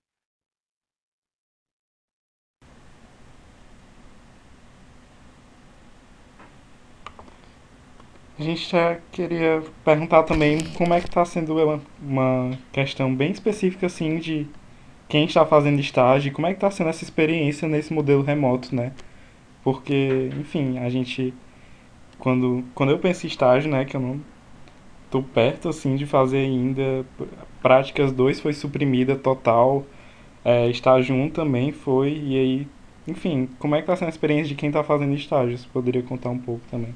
A gente já queria perguntar também como é que está sendo uma, uma questão bem específica assim de quem está fazendo estágio, como é que está sendo essa experiência nesse modelo remoto, né? Porque, enfim, a gente quando quando eu penso em estágio, né, que eu não tô perto assim de fazer ainda, práticas 2 foi suprimida total, é, estágio 1 um também foi e aí, enfim, como é que está sendo a experiência de quem está fazendo estágio? Você poderia contar um pouco também?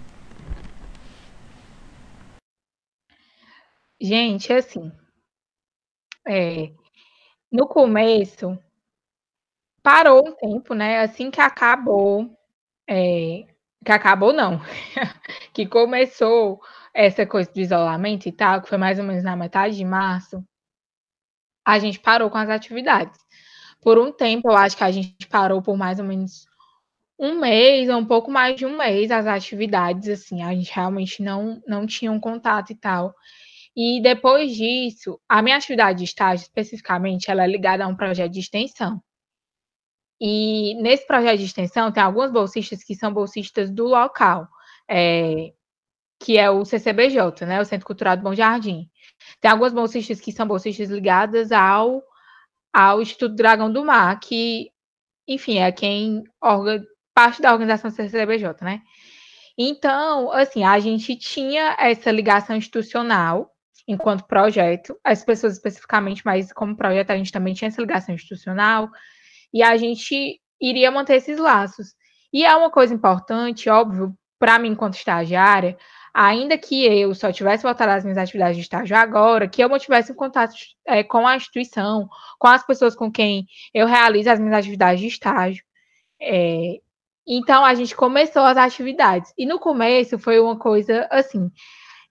Gente, assim, é, no começo, parou um tempo, né? Assim que acabou, é, que acabou não, que começou essa coisa do isolamento e tal, que foi mais ou menos na metade de março, a gente parou com as atividades. Por um tempo, eu acho que a gente parou por mais ou menos um mês, ou um pouco mais de um mês, as atividades, assim, a gente realmente não, não tinha um contato e tal. E depois disso, a minha atividade de estágio, especificamente, ela é ligada a um projeto de extensão. E nesse projeto de extensão, tem alguns bolsistas que são bolsistas do local, é, que é o CCBJ, né, o Centro Cultural do Bom Jardim. Tem algumas bolsistas que são bolsistas ligadas ao, ao Instituto Dragão do Mar, que, enfim, é quem orga, parte da organização do CCBJ, né? Então, assim, a gente tinha essa ligação institucional enquanto projeto, as pessoas especificamente, mas como projeto a gente também tinha essa ligação institucional, e a gente iria manter esses laços. E é uma coisa importante, óbvio, para mim enquanto estagiária, ainda que eu só tivesse voltado às minhas atividades de estágio agora, que eu mantivesse em contato é, com a instituição, com as pessoas com quem eu realizo as minhas atividades de estágio. É, então a gente começou as atividades. E no começo foi uma coisa assim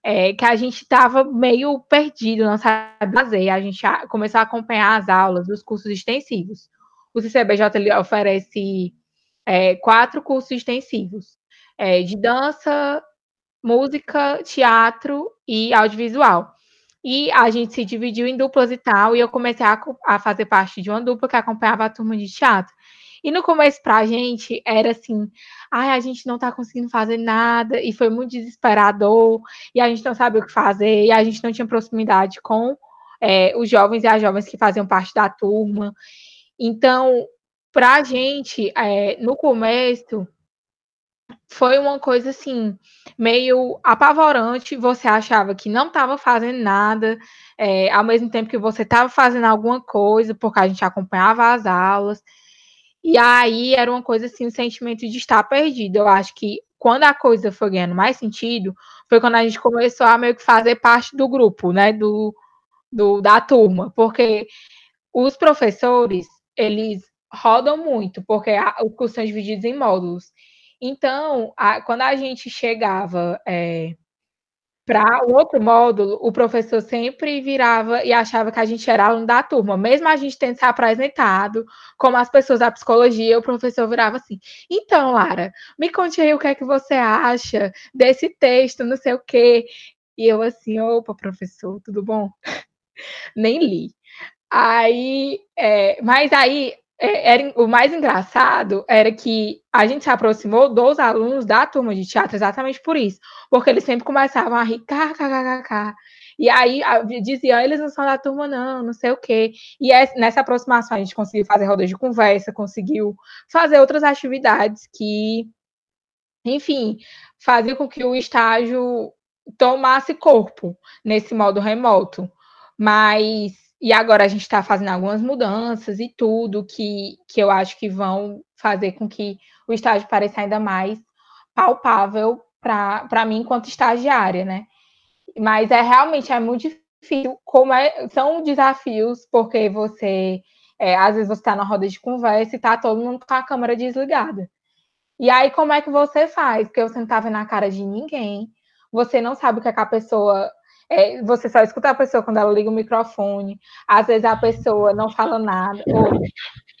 é, que a gente estava meio perdido, não sabia fazer. A gente começou a acompanhar as aulas dos cursos extensivos. O CCBJ oferece é, quatro cursos extensivos é, de dança, música, teatro e audiovisual. E a gente se dividiu em duplas e tal, e eu comecei a, a fazer parte de uma dupla que acompanhava a turma de teatro. E no começo, pra gente, era assim: ai, a gente não tá conseguindo fazer nada, e foi muito desesperador, e a gente não sabe o que fazer, e a gente não tinha proximidade com é, os jovens e as jovens que faziam parte da turma. Então, pra gente, é, no começo, foi uma coisa assim, meio apavorante. Você achava que não estava fazendo nada, é, ao mesmo tempo que você estava fazendo alguma coisa, porque a gente acompanhava as aulas. E aí era uma coisa assim, o um sentimento de estar perdido. Eu acho que quando a coisa foi ganhando mais sentido, foi quando a gente começou a meio que fazer parte do grupo, né, do, do da turma, porque os professores, eles rodam muito, porque a, os cursos são divididos em módulos. Então, a, quando a gente chegava é, para um outro módulo, o professor sempre virava e achava que a gente era aluno da turma, mesmo a gente tendo se apresentado como as pessoas da psicologia, o professor virava assim: então, Lara, me conte aí o que é que você acha desse texto, não sei o quê. E eu assim, opa, professor, tudo bom? Nem li. Aí, é, mas aí era, o mais engraçado era que a gente se aproximou dos alunos da turma de teatro exatamente por isso, porque eles sempre começavam a rir, kkkk, e aí diziam, eles não são da turma não, não sei o quê, e nessa aproximação a gente conseguiu fazer rodas de conversa, conseguiu fazer outras atividades que, enfim, faziam com que o estágio tomasse corpo nesse modo remoto, mas e agora a gente está fazendo algumas mudanças e tudo que, que eu acho que vão fazer com que o estágio pareça ainda mais palpável para mim enquanto estagiária, né? Mas é realmente é muito difícil, como é, são desafios, porque você é, às vezes você está na roda de conversa e está todo mundo com a câmera desligada. E aí, como é que você faz? Porque você não está vendo a cara de ninguém, você não sabe o que, é que a pessoa é, você só escuta a pessoa quando ela liga o microfone, às vezes a pessoa não fala nada. Ou...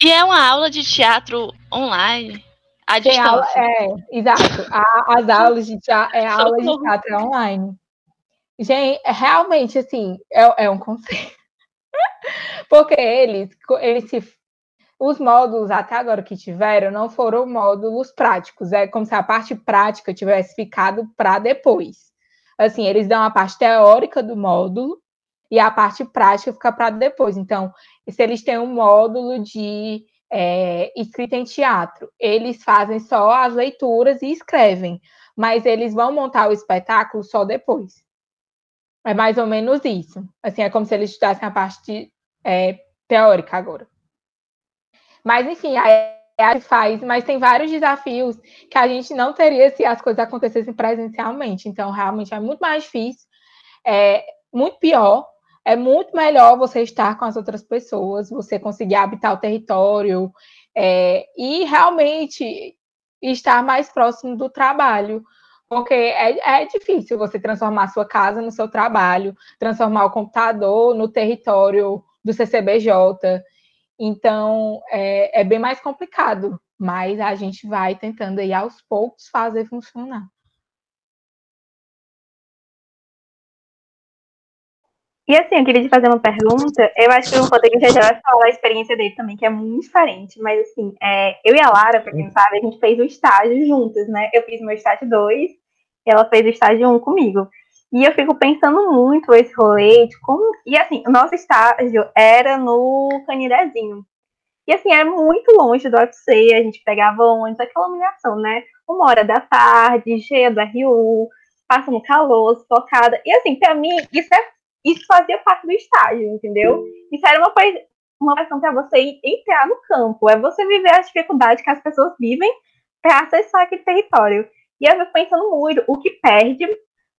E é uma aula de teatro online. À Tem aula, é, exato. A, as aulas de teatro, é, aula de teatro é online. Gente, é realmente, assim, é, é um conceito. Porque eles, eles se. Os módulos até agora que tiveram não foram módulos práticos. É como se a parte prática tivesse ficado para depois. Assim, eles dão a parte teórica do módulo e a parte prática fica para depois. Então, se eles têm um módulo de é, escrita em teatro, eles fazem só as leituras e escrevem, mas eles vão montar o espetáculo só depois. É mais ou menos isso. Assim, é como se eles estudassem a parte é, teórica agora. Mas, enfim, aí gente faz, mas tem vários desafios que a gente não teria se as coisas acontecessem presencialmente. Então, realmente é muito mais difícil, é muito pior. É muito melhor você estar com as outras pessoas, você conseguir habitar o território é, e realmente estar mais próximo do trabalho. Porque é, é difícil você transformar a sua casa no seu trabalho, transformar o computador no território do CCBJ. Então, é, é bem mais complicado, mas a gente vai tentando aí aos poucos fazer funcionar. E assim, eu queria te fazer uma pergunta. Eu acho que o Rodrigo já vai falar a experiência dele também, que é muito diferente. Mas assim, é, eu e a Lara, pra quem sabe, a gente fez o estágio juntas, né? Eu fiz meu estágio 2 e ela fez o estágio 1 um comigo. E eu fico pensando muito esse rolê de como. E assim, o nosso estágio era no Canidezinho. E assim, era muito longe do UFC, a gente pegava ônibus, aquela humilhação, né? Uma hora da tarde, cheia do RU, passando calor, focada. E assim, pra mim, isso, é, isso fazia parte do estágio, entendeu? Isso era uma coisa, uma questão para você entrar no campo, é você viver as dificuldades que as pessoas vivem para acessar aquele território. E eu fico pensando muito o que perde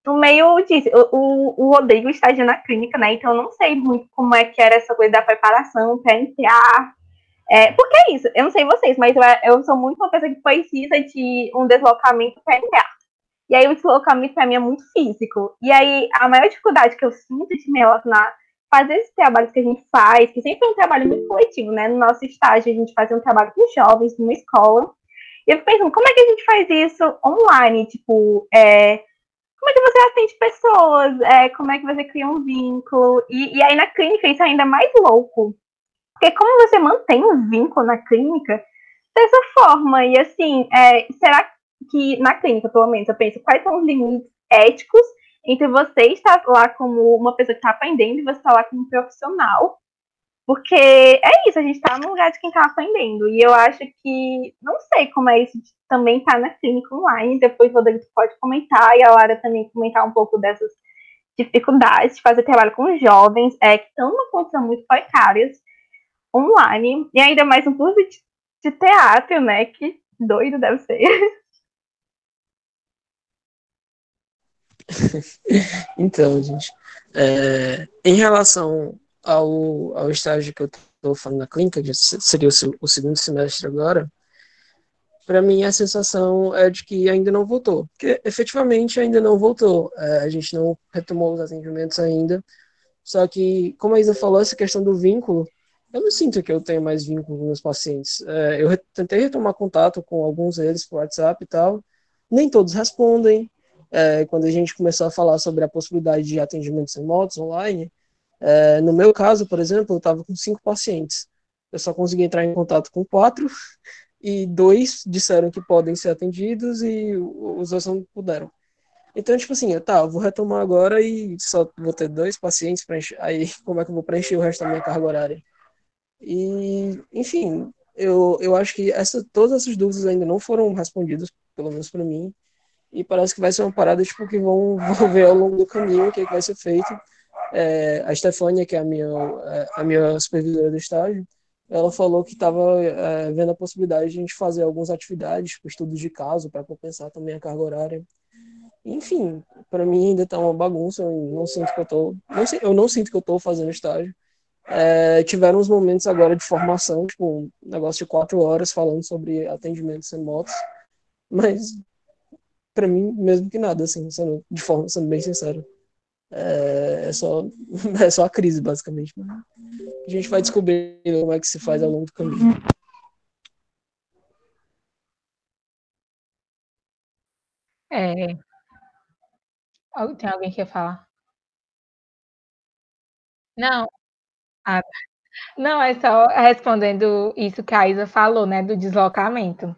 no meio disso. O, o, Rodrigo estagia na clínica, né? Então eu não sei muito como é que era essa coisa da preparação para. É, porque é isso, eu não sei vocês, mas eu, eu sou muito uma pessoa que precisa de um deslocamento para. E aí o deslocamento para mim é muito físico. E aí a maior dificuldade que eu sinto de me relacionar, fazer esse trabalho que a gente faz, que sempre é um trabalho muito coletivo, né? No nosso estágio a gente fazia um trabalho com jovens numa escola. E eu fico pensando, como é que a gente faz isso online? Tipo, é, como é que você atende pessoas, é, como é que você cria um vínculo. E, e aí na clínica isso é ainda mais louco. Porque como você mantém um vínculo na clínica dessa forma? E assim, é, será que na clínica, pelo menos, eu penso, quais são os limites éticos entre você estar lá como uma pessoa que está aprendendo e você estar lá como profissional? Porque é isso, a gente está no lugar de quem está aprendendo. E eu acho que, não sei como é isso de também está na clínica online. Depois o Rodrigo pode comentar e a Lara também comentar um pouco dessas dificuldades de fazer trabalho com jovens é, que estão numa condição muito precárias online. E ainda mais um curso de, de teatro, né? Que doido deve ser. então, gente, é, em relação ao, ao estágio que eu estou falando na clínica, que seria o, o segundo semestre agora, para mim a sensação é de que ainda não voltou, porque efetivamente ainda não voltou. É, a gente não retomou os atendimentos ainda. Só que, como a Isa falou, essa questão do vínculo, eu não sinto que eu tenho mais vínculo com meus pacientes. É, eu tentei retomar contato com alguns deles por WhatsApp e tal, nem todos respondem. É, quando a gente começou a falar sobre a possibilidade de atendimentos remotos online, É, no meu caso, por exemplo, eu estava com cinco pacientes. Eu só consegui entrar em contato com quatro e dois disseram que podem ser atendidos e os outros não puderam. Então, tipo assim, tá, eu vou retomar agora e só vou ter dois pacientes para Aí, como é que eu vou preencher o resto da minha carga horária? E, enfim, eu, eu acho que essa, todas essas dúvidas ainda não foram respondidas, pelo menos para mim. E parece que vai ser uma parada tipo, que vão, vão ver ao longo do caminho o que, é que vai ser feito. É, a Stefania, que é a minha, é, a minha supervisora do estágio, ela falou que estava é, vendo a possibilidade de a gente fazer algumas atividades, estudos de caso, para compensar também a carga horária. Enfim, para mim ainda está uma bagunça, eu não sinto que eu sei, eu não sinto que eu estou fazendo estágio. É, tiveram uns momentos agora de formação, tipo, um negócio de quatro horas falando sobre atendimentos remotos, mas para mim, mesmo que nada, assim, sendo, de forma, sendo bem sincero. É, é, só, é só a crise, basicamente. A gente vai descobrir como é que se faz ao longo do caminho. É. Tem alguém que quer falar? Não. Ah, tá. Não, é só respondendo isso que a Isa falou, né, do deslocamento.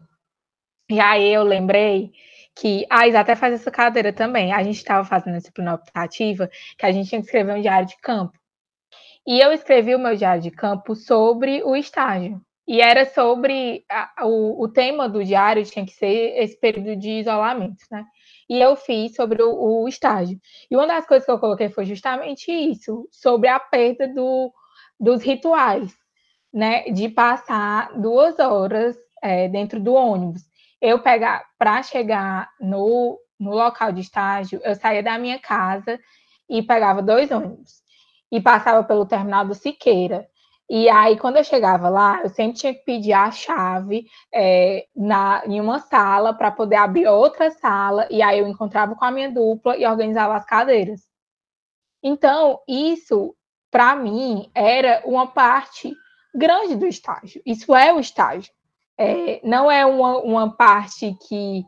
E aí eu lembrei que a Isa até faz essa cadeira também. A gente estava fazendo a disciplina optativa, que a gente tinha que escrever um diário de campo. E eu escrevi o meu diário de campo sobre o estágio. E era sobre a, o, o tema do diário tinha que ser esse período de isolamento, né? E eu fiz sobre o, o estágio. E uma das coisas que eu coloquei foi justamente isso, sobre a perda do, dos rituais, né? De passar duas horas é, dentro do ônibus. Eu pegar para chegar no, no local de estágio, eu saía da minha casa e pegava dois ônibus e passava pelo terminal do Siqueira. E aí, quando eu chegava lá, eu sempre tinha que pedir a chave é, na, em uma sala para poder abrir outra sala, e aí eu encontrava com a minha dupla e organizava as cadeiras. Então, isso, para mim, era uma parte grande do estágio. Isso é o estágio. É, não é uma, uma parte que,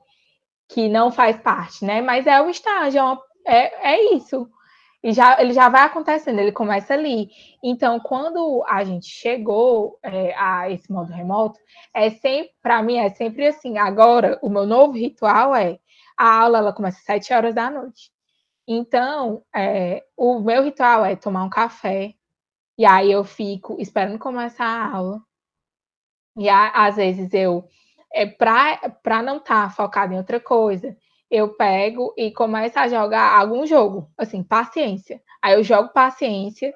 que não faz parte, né? Mas é o estágio, é, uma, é, é isso. E já, ele já vai acontecendo, ele começa ali. Então, quando a gente chegou é, a esse modo remoto, é sempre, para mim, é sempre assim. Agora, o meu novo ritual é a aula ela começa às 7 horas da noite. Então, é, o meu ritual é tomar um café, e aí eu fico esperando começar a aula. E às vezes eu, é, para não estar tá focado em outra coisa, eu pego e começo a jogar algum jogo, assim, paciência. Aí eu jogo paciência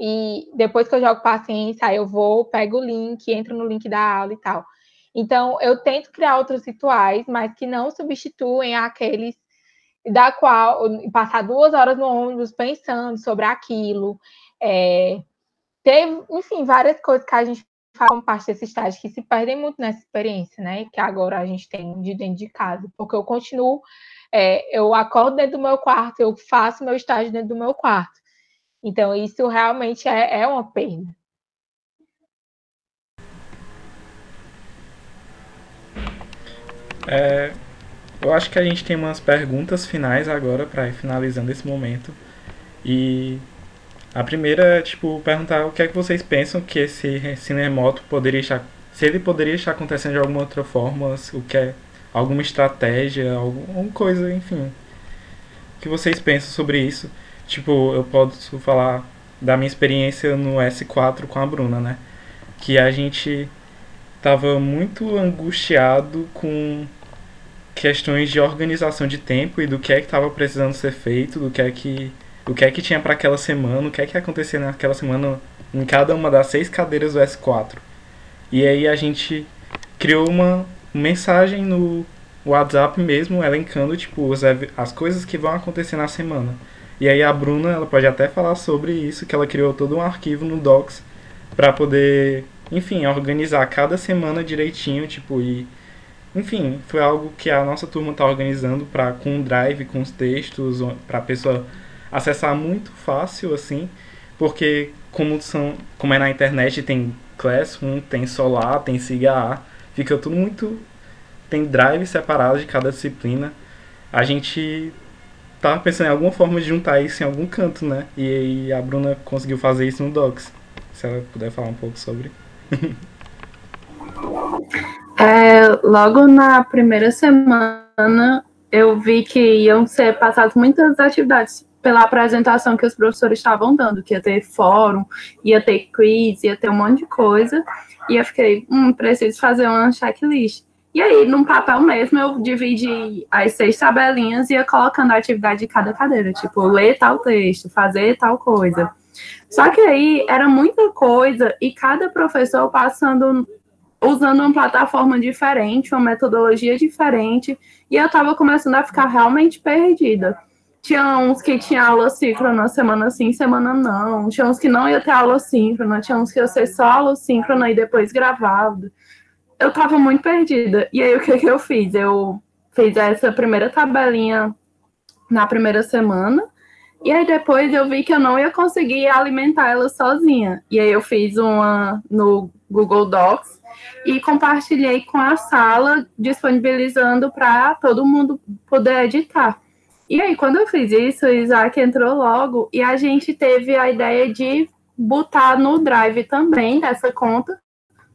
e depois que eu jogo paciência, aí eu vou, pego o link, entro no link da aula e tal. Então, eu tento criar outros rituais, mas que não substituem aqueles da qual passar duas horas no ônibus pensando sobre aquilo. É, enfim, várias coisas que a gente fazem parte desse estágio que se perdem muito nessa experiência, né? Que agora a gente tem de dentro de casa, porque eu continuo, é, eu acordo dentro do meu quarto, eu faço meu estágio dentro do meu quarto. Então, isso realmente é, é uma perda. É, eu acho que a gente tem umas perguntas finais agora para ir finalizando esse momento. E a primeira é, tipo, perguntar o que é que vocês pensam que esse ensino remoto poderia estar. Se ele poderia estar acontecendo de alguma outra forma, o que é alguma estratégia, alguma coisa, enfim. O que vocês pensam sobre isso? Tipo, eu posso falar da minha experiência no S4 com a Bruna, né? Que a gente tava muito angustiado com questões de organização de tempo e do que é que estava precisando ser feito, do que é que o que é que tinha para aquela semana, o que é que acontecia naquela semana em cada uma das seis cadeiras do S4. E aí a gente criou uma mensagem no WhatsApp mesmo, elencando tipo as coisas que vão acontecer na semana. E aí a Bruna, ela pode até falar sobre isso, que ela criou todo um arquivo no Docs para poder, enfim, organizar cada semana direitinho, tipo, e enfim, foi algo que a nossa turma está organizando para com um drive, com os textos, para a pessoa acessar muito fácil, assim, porque como, são, como é na internet, tem Classroom, tem Solar, tem SIGA fica tudo muito... tem drive separado de cada disciplina. A gente tava pensando em alguma forma de juntar isso em algum canto, né? E aí a Bruna conseguiu fazer isso no Docs. Se ela puder falar um pouco sobre. É, logo na primeira semana, eu vi que iam ser passadas muitas atividades pela apresentação que os professores estavam dando, que ia ter fórum, ia ter quiz, ia ter um monte de coisa. E eu fiquei, hum, preciso fazer uma checklist. E aí, num papel mesmo, eu dividi as seis tabelinhas e ia colocando a atividade de cada cadeira, tipo, ler tal texto, fazer tal coisa. Só que aí era muita coisa e cada professor passando, usando uma plataforma diferente, uma metodologia diferente, e eu estava começando a ficar realmente perdida. Tinha uns que tinha aula síncrona semana sim, semana não. Tinha uns que não ia ter aula síncrona, tinha uns que ia ser só aula síncrona e depois gravado. Eu tava muito perdida. E aí o que, que eu fiz? Eu fiz essa primeira tabelinha na primeira semana. E aí depois eu vi que eu não ia conseguir alimentar ela sozinha. E aí eu fiz uma no Google Docs e compartilhei com a sala, disponibilizando para todo mundo poder editar. E aí, quando eu fiz isso, o Isaac entrou logo e a gente teve a ideia de botar no Drive também, dessa conta,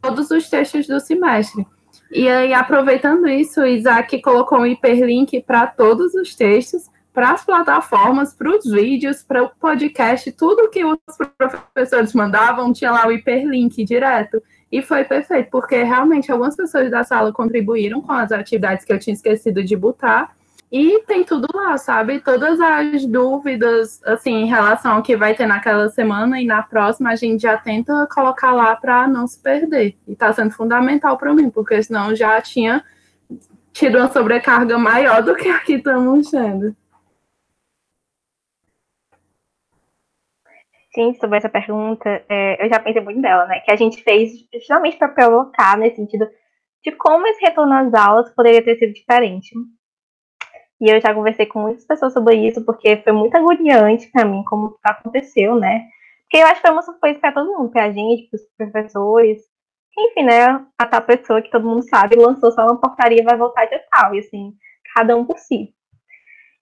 todos os textos do semestre. E aí, aproveitando isso, o Isaac colocou um hiperlink para todos os textos, para as plataformas, para os vídeos, para o podcast, tudo que os professores mandavam tinha lá o hiperlink direto. E foi perfeito, porque realmente algumas pessoas da sala contribuíram com as atividades que eu tinha esquecido de botar. E tem tudo lá, sabe? Todas as dúvidas, assim, em relação ao que vai ter naquela semana e na próxima, a gente já tenta colocar lá para não se perder. E tá sendo fundamental para mim, porque senão já tinha tido uma sobrecarga maior do que aqui estamos tendo. Sim, sobre essa pergunta, é, eu já pensei muito dela, né? Que a gente fez justamente para provocar nesse sentido de como esse retorno às aulas poderia ter sido diferente. E eu já conversei com muitas pessoas sobre isso, porque foi muito agoniante para mim como aconteceu, né? Porque eu acho que foi uma surpresa para todo mundo, para a gente, para os professores. Enfim, né? A tal pessoa que todo mundo sabe lançou só uma portaria vai voltar de tal. E assim, cada um por si.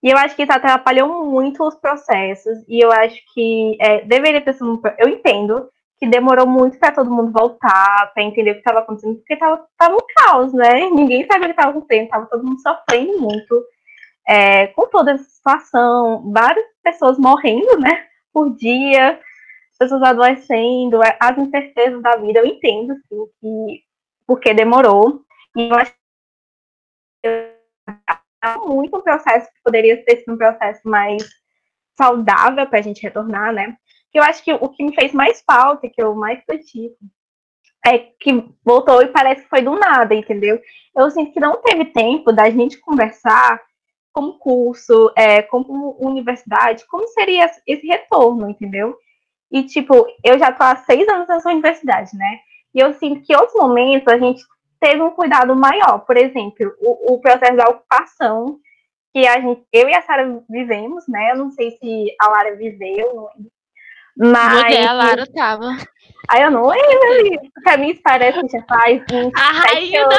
E eu acho que isso atrapalhou muito os processos. E eu acho que é, deveria ter sido. Eu entendo que demorou muito para todo mundo voltar, para entender o que estava acontecendo, porque estava tava um caos, né? Ninguém sabia o que estava acontecendo, estava todo mundo sofrendo muito é, com toda essa situação, várias pessoas morrendo, né, por dia, pessoas adoecendo, é, as incertezas da vida, eu entendo, assim, que porque demorou, e eu acho muito um processo que poderia ter sido um processo mais saudável para a gente retornar, né, eu acho que o que me fez mais falta, que eu mais critico, é que voltou e parece que foi do nada, entendeu? Eu sinto que não teve tempo da gente conversar como curso, é, como universidade, como seria esse retorno, entendeu? E, tipo, eu já tô há seis anos nessa universidade, né? E eu sinto que em outros momentos a gente teve um cuidado maior. Por exemplo, o, o processo da ocupação, que a gente, eu e a Sara vivemos, né? Eu não sei se a Lara viveu, não lembro. Mas. Mulher, a Lara tava. Aí eu não lembro. Pra mim parece que já faz uns. A rainha da.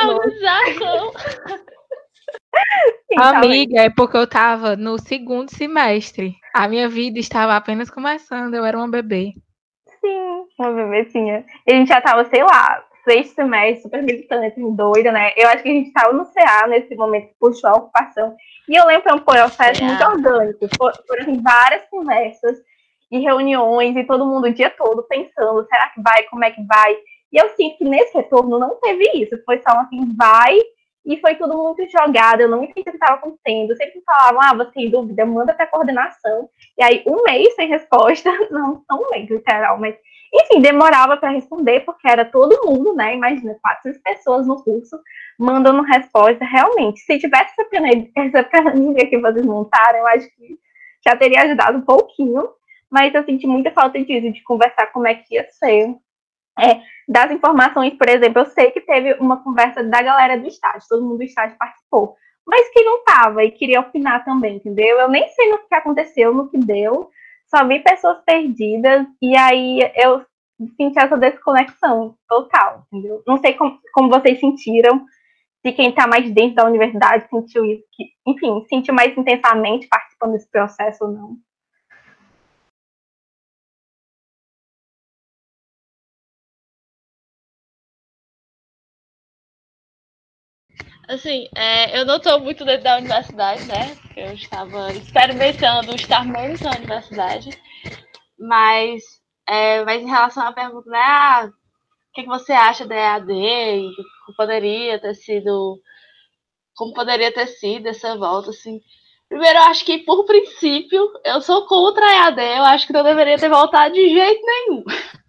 Então, Amiga, é porque eu tava no segundo semestre. A minha vida estava apenas começando, eu era uma bebê. Sim, uma bebezinha. E a gente já tava, sei lá, seis semestres, super militante, doida, né? Eu acho que a gente tava no CA nesse momento que puxou a ocupação. E eu lembro que foi um processo é. muito orgânico. Foram várias conversas e reuniões e todo mundo o dia todo pensando, será que vai, como é que vai? E eu sinto que nesse retorno não teve isso. Foi só assim, vai e foi tudo muito jogado, eu não entendi o que estava acontecendo. Sempre falavam, ah, você tem dúvida, manda para coordenação. E aí, um mês sem resposta, não, não um mês, literal, mas enfim, demorava para responder, porque era todo mundo, né? Imagina, 400 pessoas no curso mandando resposta. Realmente, se tivesse essa planilha, essa planilha que vocês montaram, eu acho que já teria ajudado um pouquinho. Mas eu senti muita falta disso, de conversar como é que ia ser é, das informações, por exemplo, eu sei que teve uma conversa da galera do estágio, todo mundo do estágio participou, mas que não estava e queria opinar também, entendeu? Eu nem sei no que aconteceu, no que deu, só vi pessoas perdidas e aí eu senti essa desconexão total, entendeu? Não sei como, como vocês sentiram, se quem está mais dentro da universidade sentiu isso, que, enfim, sentiu mais intensamente participando desse processo ou não. Assim, é, eu não estou muito dentro da universidade, né? Eu estava experimentando estar menos na universidade. Mas, é, mas em relação à pergunta, né? Ah, o que, que você acha da EAD? Como poderia ter sido. Como poderia ter sido essa volta, assim. Primeiro, eu acho que, por princípio, eu sou contra a EAD. Eu acho que não deveria ter voltado de jeito nenhum.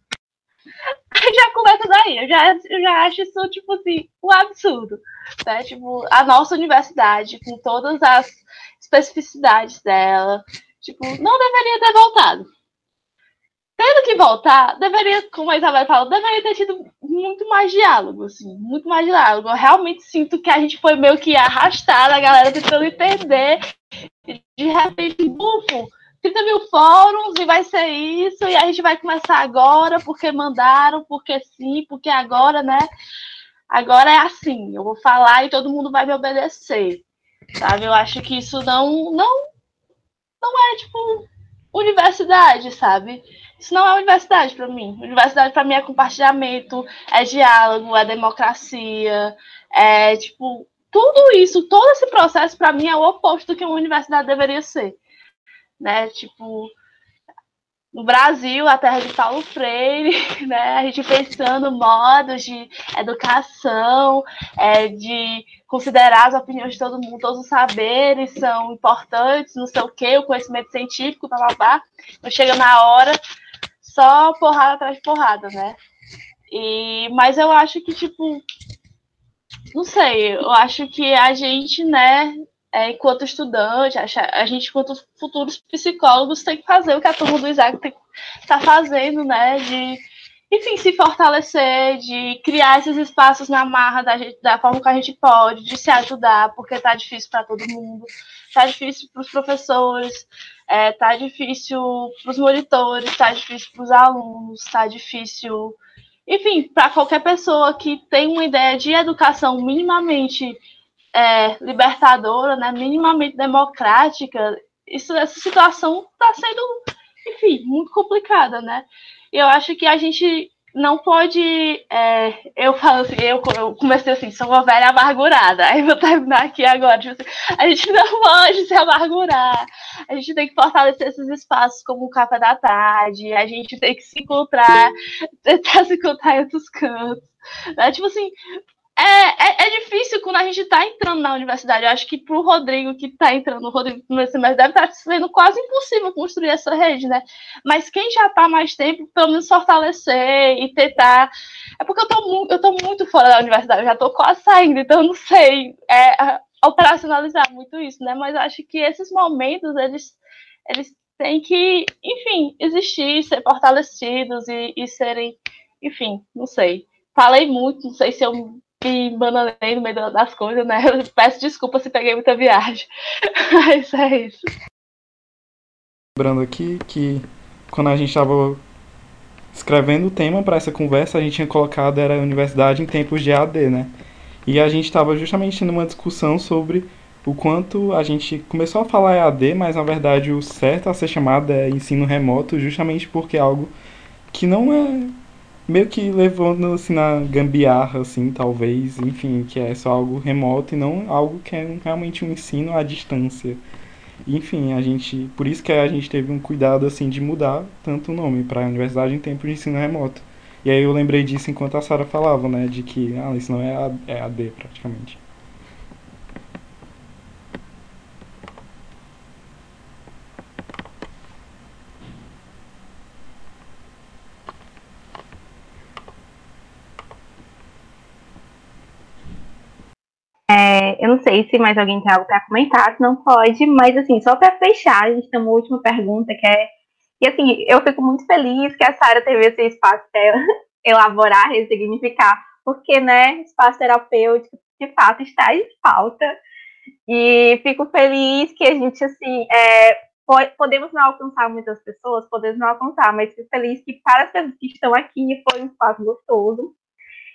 já começa daí. Eu já, eu já acho isso, tipo assim, um absurdo. Né? Tipo, a nossa universidade, com todas as especificidades dela, tipo, não deveria ter voltado. Tendo que voltar, deveria, como a Isabel falou, deveria ter tido muito mais diálogo, assim, muito mais diálogo. Eu realmente sinto que a gente foi meio que arrastada, a galera tentando entender, e de repente, bufo, 30 mil fóruns e vai ser isso, e a gente vai começar agora, porque mandaram, porque sim, porque agora, né? Agora é assim, eu vou falar e todo mundo vai me obedecer. Sabe? Eu acho que isso não não não é tipo universidade, sabe? Isso não é universidade para mim. Universidade para mim é compartilhamento, é diálogo, é democracia, é tipo tudo isso, todo esse processo para mim é o oposto do que uma universidade deveria ser né? Tipo, no Brasil, a terra de Paulo Freire, né? A gente pensando modos de educação, é, de considerar as opiniões de todo mundo, todos os saberes são importantes, não sei o quê, o conhecimento científico, blá blá blá. Então chega na hora, só porrada atrás de porrada, né? E, mas eu acho que, tipo, não sei, eu acho que a gente, né, é, enquanto estudante, a gente, enquanto futuros psicólogos, tem que fazer o que a turma do Isaac está fazendo, né? De, enfim, se fortalecer, de criar esses espaços na marra da, gente, da forma que a gente pode, de se ajudar, porque tá difícil para todo mundo, tá difícil para os professores, é, tá difícil para os monitores, tá difícil para os alunos, tá difícil, enfim, para qualquer pessoa que tem uma ideia de educação minimamente é, libertadora, né, minimamente democrática, isso, essa situação está sendo, enfim, muito complicada, né? Eu acho que a gente não pode. É, eu falo assim, eu, eu, comecei assim, sou uma velha amargurada. Aí vou terminar aqui agora. Tipo assim, a gente não pode se amargurar. A gente tem que fortalecer esses espaços como o café da tarde. A gente tem que se encontrar, tentar se encontrar em outros cantos. Né? Tipo assim, é, é, é, difícil quando a gente está entrando na universidade. Eu acho que para o Rodrigo que está entrando, o Rodrigo no semestre, deve estar tá sendo quase impossível construir essa rede, né? Mas quem já está mais tempo, pelo menos fortalecer e tentar. É porque eu tô, eu muito fora da universidade, eu já estou quase saindo, então eu não sei é, operacionalizar muito isso, né? Mas acho que esses momentos, eles, eles têm que, enfim, existir, ser fortalecidos e, e serem, enfim, não sei. Falei muito, não sei se eu me bananei no meio das coisas, né? Eu peço desculpa se peguei muita viagem. Mas é isso. Lembrando aqui que quando a gente estava escrevendo o tema para essa conversa, a gente tinha colocado era universidade em tempos de AD, né? E a gente estava justamente tendo uma discussão sobre o quanto a gente começou a falar EAD, mas na verdade o certo a ser chamado é ensino remoto, justamente porque é algo que não é meio que levando assim na gambiarra, assim, talvez, enfim, que é só algo remoto e não algo que é realmente um ensino à distância. Enfim, a gente, por isso que a gente teve um cuidado assim de mudar tanto o nome para Universidade em Tempo de Ensino Remoto. E aí eu lembrei disso enquanto a Sara falava, né, de que ah, isso não é, é AD praticamente. É, eu não sei se mais alguém tem algo para comentar, não pode, mas assim, só para fechar, a gente tem uma última pergunta que é. E assim, eu fico muito feliz que a Sara teve esse espaço para elaborar, ressignificar, porque, né, espaço terapêutico de fato está em falta. E fico feliz que a gente, assim, é, podemos não alcançar muitas pessoas, podemos não alcançar, mas fico feliz que para as pessoas que estão aqui foi um espaço gostoso.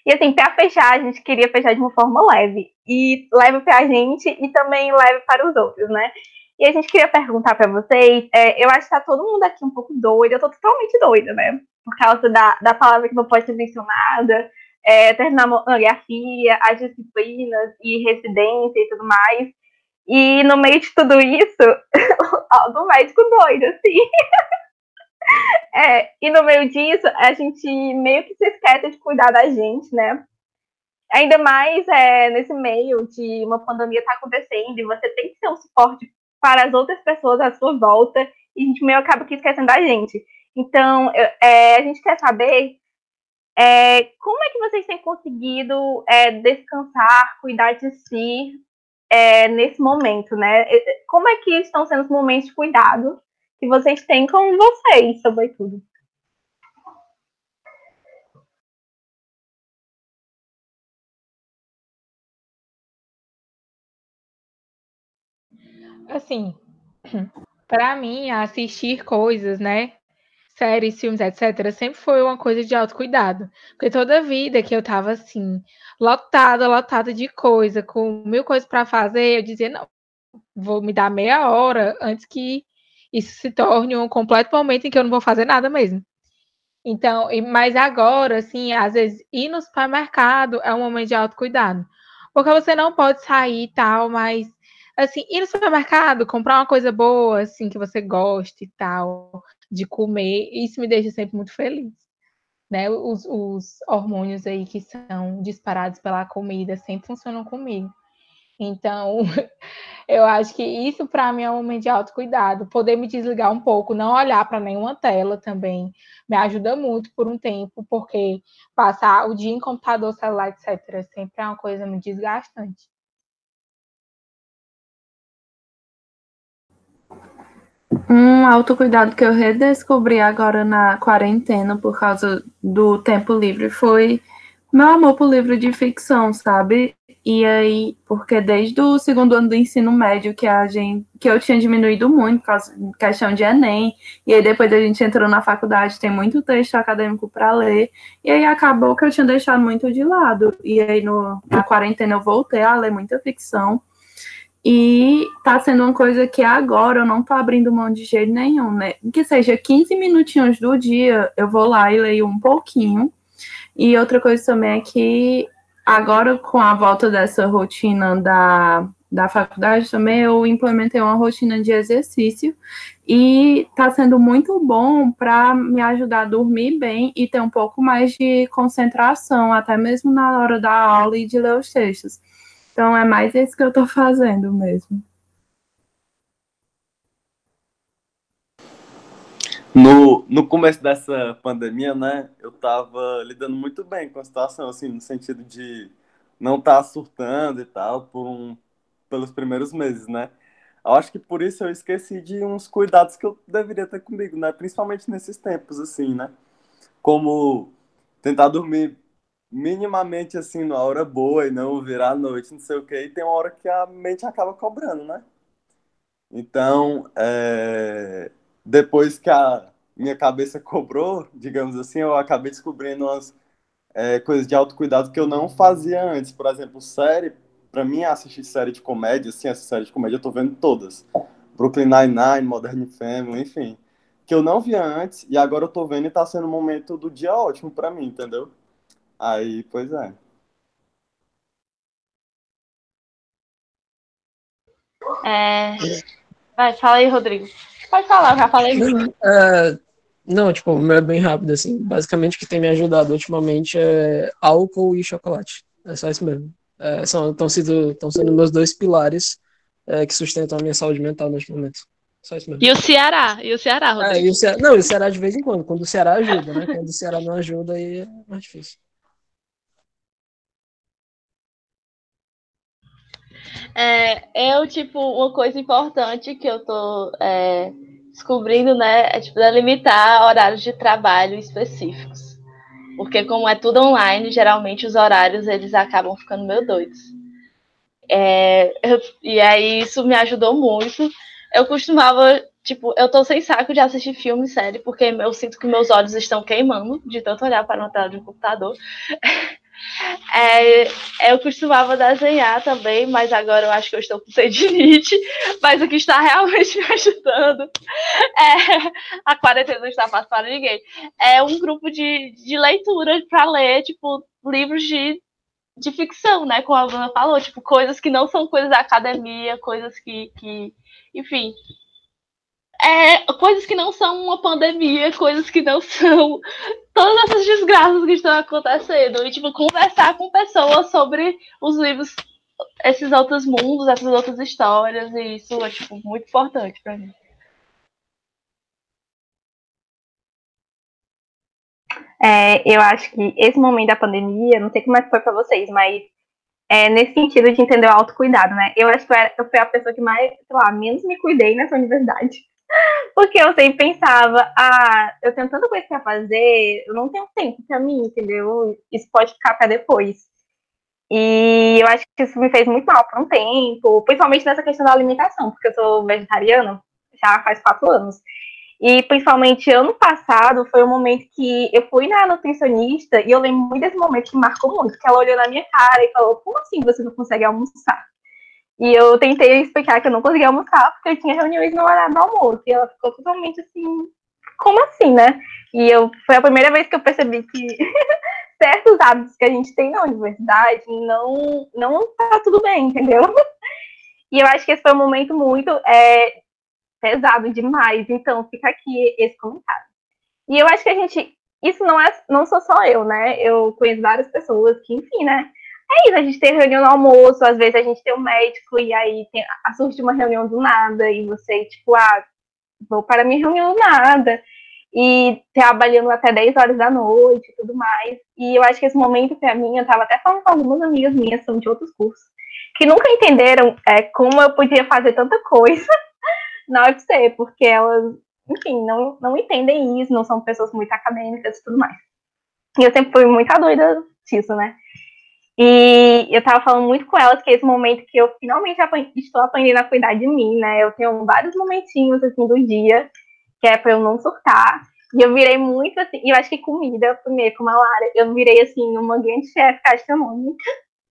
E assim, para fechar, a gente queria fechar de uma forma leve. E leve para a gente e também leve para os outros, né? E a gente queria perguntar para vocês, é, eu acho que tá todo mundo aqui um pouco doido, eu tô totalmente doida, né? Por causa da, da palavra que não pode ser mencionada, é, terminar a monografia, as disciplinas e residência e tudo mais. E no meio de tudo isso, do médico doido, assim. É, e no meio disso, a gente meio que se esquece de cuidar da gente, né? Ainda mais é, nesse meio de uma pandemia tá acontecendo e você tem que ser um suporte para as outras pessoas à sua volta e a gente meio acaba que esquecendo da gente. Então, é, a gente quer saber é, como é que vocês têm conseguido é, descansar, cuidar de si é, nesse momento, né? Como é que estão sendo os momentos de cuidado que vocês têm com vocês, sobretudo? Assim, para mim, assistir coisas, né? Séries, filmes, etc., sempre foi uma coisa de autocuidado. Porque toda vida que eu tava assim, lotada, lotada de coisa, com mil coisas para fazer, eu dizia, não, vou me dar meia hora antes que isso se torne um completo momento em que eu não vou fazer nada mesmo. Então, mas agora, assim, às vezes ir no supermercado é um momento de autocuidado. Porque você não pode sair e tal, mas assim, ir no supermercado, comprar uma coisa boa, assim, que você goste e tal, de comer, isso me deixa sempre muito feliz. Né? Os, os hormônios aí que são disparados pela comida sempre funcionam comigo. Então, eu acho que isso para mim é um momento de autocuidado. Poder me desligar um pouco, não olhar para nenhuma tela também, me ajuda muito por um tempo, porque passar o dia em computador, celular, etc., sempre é uma coisa muito desgastante. Um autocuidado que eu redescobri agora na quarentena por causa do tempo livre foi meu amor por livro de ficção, sabe? E aí, porque desde o segundo ano do ensino médio que a gente, que eu tinha diminuído muito por causa de questão de Enem, e aí depois a gente entrou na faculdade, tem muito texto acadêmico para ler, e aí acabou que eu tinha deixado muito de lado. E aí no, na quarentena eu voltei a ler muita ficção. E tá sendo uma coisa que agora eu não tô abrindo mão de jeito nenhum, né? Que seja 15 minutinhos do dia, eu vou lá e leio um pouquinho. E outra coisa também é que agora, com a volta dessa rotina da, da faculdade, também eu implementei uma rotina de exercício e tá sendo muito bom para me ajudar a dormir bem e ter um pouco mais de concentração, até mesmo na hora da aula e de ler os textos. Então é mais isso que eu estou fazendo mesmo. No, no começo dessa pandemia, né, eu estava lidando muito bem com a situação, assim, no sentido de não estar tá surtando e tal, por um, pelos primeiros meses, né. Eu acho que por isso eu esqueci de uns cuidados que eu deveria ter comigo, né, principalmente nesses tempos, assim, né, como tentar dormir minimamente assim, numa hora boa e não virar a noite, não sei o que, e tem uma hora que a mente acaba cobrando, né? Então, é... depois que a minha cabeça cobrou, digamos assim, eu acabei descobrindo umas é, coisas de autocuidado que eu não fazia antes. Por exemplo, série, para mim, assistir série de comédia, assim, essa série de comédia eu tô vendo todas. Brooklyn Nine-Nine, Modern Family, enfim. Que eu não via antes e agora eu tô vendo e tá sendo um momento do dia ótimo para mim, entendeu? Aí, pois é. É... Vai, fala aí, Rodrigo. Pode falar, eu já falei muito. É, não, tipo, é bem rápido, assim. Basicamente, o que tem me ajudado ultimamente é álcool e chocolate. É só isso mesmo. É, são, estão sendo, estão sendo meus dois pilares é, que sustentam a minha saúde mental neste momento. Só isso mesmo. E o Ceará? E o Ceará, Rodrigo? É, e o Ceará, não, e o Ceará de vez em quando. Quando o Ceará ajuda, né? Quando o Ceará não ajuda, aí é mais difícil. É, eu, tipo, uma coisa importante que eu tô é, descobrindo, né, é, tipo, delimitar horários de trabalho específicos. Porque como é tudo online, geralmente os horários, eles acabam ficando meio doidos. É, eu, e aí isso me ajudou muito. Eu costumava, tipo, eu tô sem saco de assistir filme série, porque eu sinto que meus olhos estão queimando de tanto olhar para uma tela de um computador. É, eu costumava desenhar também, mas agora eu acho que eu estou com tendinite. Mas o que está realmente me ajudando é a quarentena não está fácil para ninguém. É um grupo de, de leitura para ler, tipo, livros de, de ficção, né? Como a Ana falou, tipo, coisas que não são coisas da academia, coisas que, que enfim, é, coisas que não são uma pandemia, coisas que não são todas essas desgraças que estão acontecendo. E, tipo, conversar com pessoas sobre os livros, esses outros mundos, essas outras histórias, e isso é, tipo, muito importante para mim. É, eu acho que esse momento da pandemia, não sei como é que foi para vocês, mas é, nesse sentido de entender o autocuidado, né? Eu acho que eu, era, eu fui a pessoa que mais, sei lá, menos me cuidei nessa universidade. Porque eu sempre pensava, ah, eu tenho tanta coisa pra fazer, eu não tenho tempo pra mim, entendeu? Isso pode ficar pra depois. E eu acho que isso me fez muito mal por um tempo, principalmente nessa questão da alimentação, porque eu sou vegetariana já faz quatro anos. E principalmente ano passado foi um momento que eu fui na nutricionista e eu lembro muito desse momento que marcou muito, que ela olhou na minha cara e falou: Como assim você não consegue almoçar? E eu tentei explicar que eu não conseguia almoçar porque eu tinha reuniões no horário do almoço. E ela ficou totalmente assim, como assim, né? E eu foi a primeira vez que eu percebi que certos hábitos que a gente tem na universidade não não tá tudo bem, entendeu? E eu acho que esse foi um momento muito é, pesado demais. Então fica aqui esse comentário. E eu acho que a gente isso não é não sou só eu, né? Eu conheço várias pessoas que, enfim, né? É isso, a gente tem reunião no almoço, às vezes a gente tem um médico e aí tem, surge uma reunião do nada e você, tipo, ah, vou para minha reunião do nada e trabalhando até 10 horas da noite e tudo mais. E eu acho que esse momento para mim, eu estava até falando com algumas amigas minhas, são de outros cursos, que nunca entenderam é, como eu podia fazer tanta coisa na UFC, porque elas, enfim, não, não entendem isso, não são pessoas muito acadêmicas e tudo mais. E eu sempre fui muito doida disso, né? E eu tava falando muito com elas que esse momento que eu finalmente estou aprendendo a cuidar de mim, né? Eu tenho vários momentinhos, assim, do dia, que é pra eu não surtar. E eu virei muito, assim, e eu acho que comida, primeiro, como a Lara, eu virei, assim, uma grande chefe gastronômica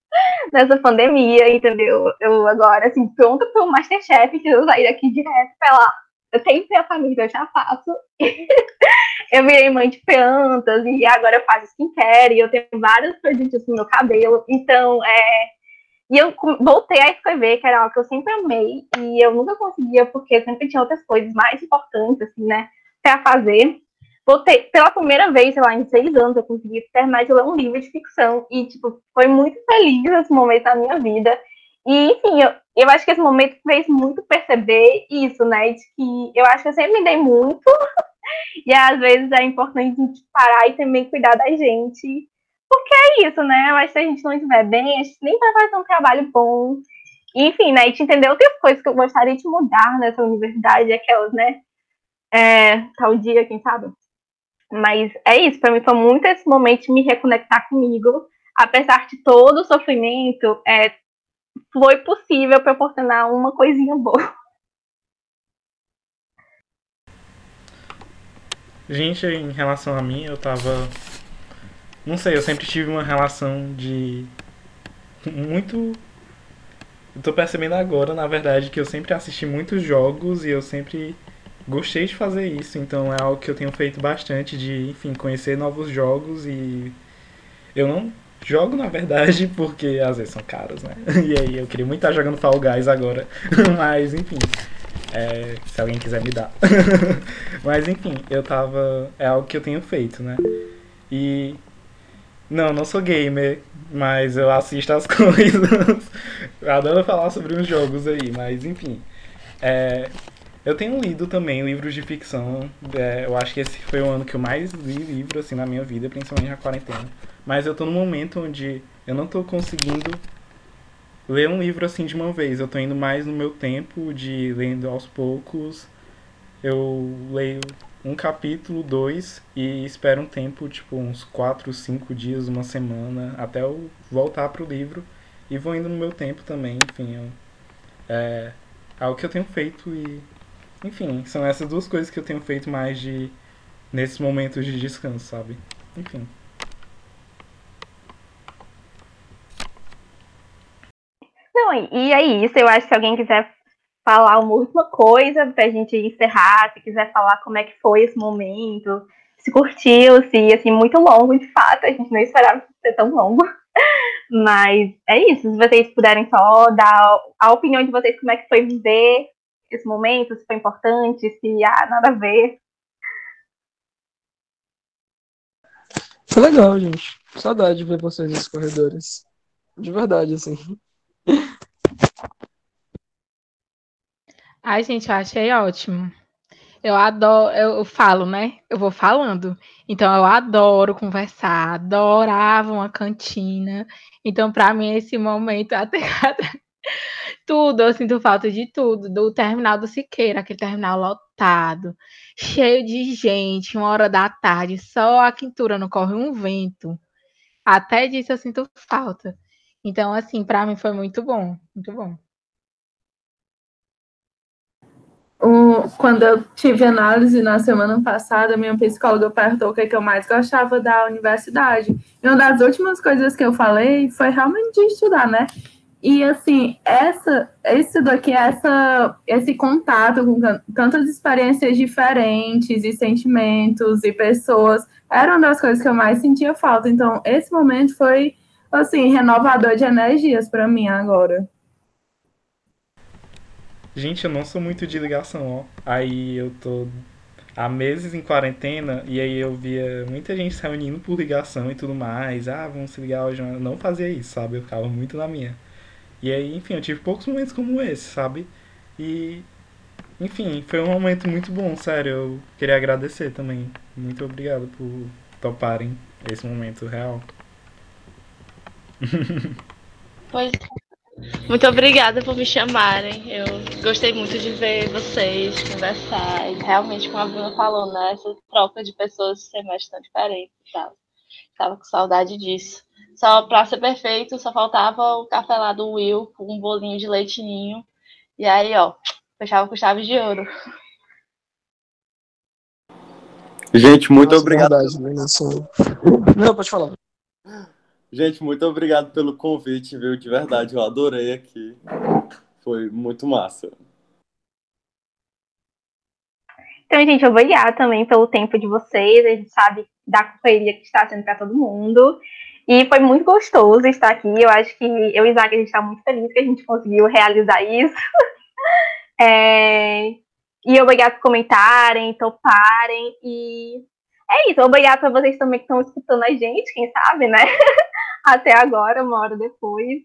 nessa pandemia, entendeu? Eu agora, assim, pronta para o Masterchef, que eu sair daqui direto pra lá eu tenho que ter a família, eu já faço. eu virei mãe de plantas e agora eu faço skincare e eu tenho vários produtos no meu cabelo. Então, é. E eu voltei a escrever, que era algo que eu sempre amei, e eu nunca conseguia, porque sempre tinha outras coisas mais importantes, assim, né, pra fazer. Voltei, pela primeira vez, sei lá, em seis anos, eu consegui terminar de ler um livro de ficção, e, tipo, foi muito feliz esse momento da minha vida. E, enfim, eu, eu acho que esse momento fez muito perceber isso, né? De que eu acho que eu sempre me dei muito, e às vezes é importante a gente parar e também cuidar da gente. Porque é isso, né? Eu acho que se a gente não estiver bem, a gente nem vai fazer um trabalho bom. Enfim, né? A gente entendeu outras coisas que eu gostaria de mudar nessa universidade, aquelas, né? É, tal dia, quem sabe? Mas é isso, para mim foi muito esse momento de me reconectar comigo, apesar de todo o sofrimento, é, foi possível proporcionar uma coisinha boa. Gente, em relação a mim, eu tava. Não sei, eu sempre tive uma relação de. Muito. Eu tô percebendo agora, na verdade, que eu sempre assisti muitos jogos e eu sempre gostei de fazer isso. Então é algo que eu tenho feito bastante de, enfim, conhecer novos jogos e. Eu não Jogo, na verdade, porque às vezes são caros, né? E aí eu queria muito estar jogando Fall Guys agora. Mas, enfim. É, se alguém quiser me dar. Mas, enfim, eu tava. É algo que eu tenho feito, né? E. Não, não sou gamer, mas eu assisto as coisas. adoro falar sobre uns jogos aí, mas, enfim. É, eu tenho lido também livros de ficção. É, eu acho que esse foi o ano que eu mais li livro assim na minha vida, principalmente na quarentena. Mas eu tô num momento onde eu não tô conseguindo ler um livro assim de uma vez. Eu tô indo mais no meu tempo de lendo aos poucos. Eu leio um capítulo, dois, e espero um tempo, tipo uns quatro, cinco dias, uma semana, até eu voltar pro livro. E vou indo no meu tempo também, enfim. Eu, é algo que eu tenho feito e. Enfim, são essas duas coisas que eu tenho feito mais de. nesses momentos de descanso, sabe? Enfim. Bom, e é isso. Eu acho que se alguém quiser falar uma última coisa pra gente encerrar, se quiser falar como é que foi esse momento, se curtiu, se assim, muito longo, de fato, a gente não esperava ser tão longo. Mas é isso, se vocês puderem só dar a opinião de vocês, como é que foi viver esse momento, se foi importante, se há nada a ver. Foi legal, gente. Saudade de ver vocês nos corredores. De verdade, assim. Ai, gente, eu achei ótimo. Eu adoro, eu falo, né? Eu vou falando. Então, eu adoro conversar, adorava uma cantina. Então, para mim, esse momento, até tudo, eu sinto falta de tudo. Do terminal do Siqueira, aquele terminal lotado, cheio de gente, uma hora da tarde, só a quintura não corre um vento. Até disso eu sinto falta. Então, assim, para mim foi muito bom, muito bom. quando eu tive análise na semana passada, minha psicóloga perguntou o que, é que eu mais gostava da universidade. E uma das últimas coisas que eu falei foi realmente de estudar, né? E assim, essa, esse daqui, essa, esse contato com tantas experiências diferentes e sentimentos e pessoas, era uma das coisas que eu mais sentia falta. Então, esse momento foi assim, renovador de energias para mim agora. Gente, eu não sou muito de ligação, ó. Aí eu tô há meses em quarentena e aí eu via muita gente se reunindo por ligação e tudo mais. Ah, vamos se ligar hoje. Eu não fazia isso, sabe? Eu ficava muito na minha. E aí, enfim, eu tive poucos momentos como esse, sabe? E, enfim, foi um momento muito bom, sério. Eu queria agradecer também. Muito obrigado por toparem esse momento real. Pois muito obrigada por me chamarem. Eu gostei muito de ver vocês conversar. E realmente, como a Bruna falou, né? Essa troca de pessoas ser mais tão diferente e tal. Tava com saudade disso. Só para ser perfeito, só faltava o café lá do Will com um bolinho de leitinho. E aí, ó, fechava com chaves de ouro. Gente, muito Nossa, obrigado. Verdade, né? Não, pode falar. Gente, muito obrigado pelo convite, viu? De verdade, eu adorei aqui. Foi muito massa. Então, gente, obrigada também pelo tempo de vocês. A gente sabe da correria que está sendo para todo mundo. E foi muito gostoso estar aqui. Eu acho que eu e Isaac, a gente está muito feliz que a gente conseguiu realizar isso. É... E obrigado por comentarem, toparem. E é isso. Obrigado para vocês também que estão escutando a gente, quem sabe, né? até agora, uma hora depois.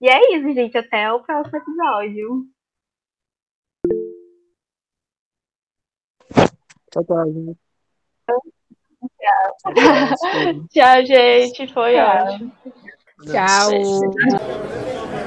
E é isso, gente. Até o próximo episódio. Tchau, tchau, gente. Tchau, gente. Foi Tchau. ótimo. Tchau.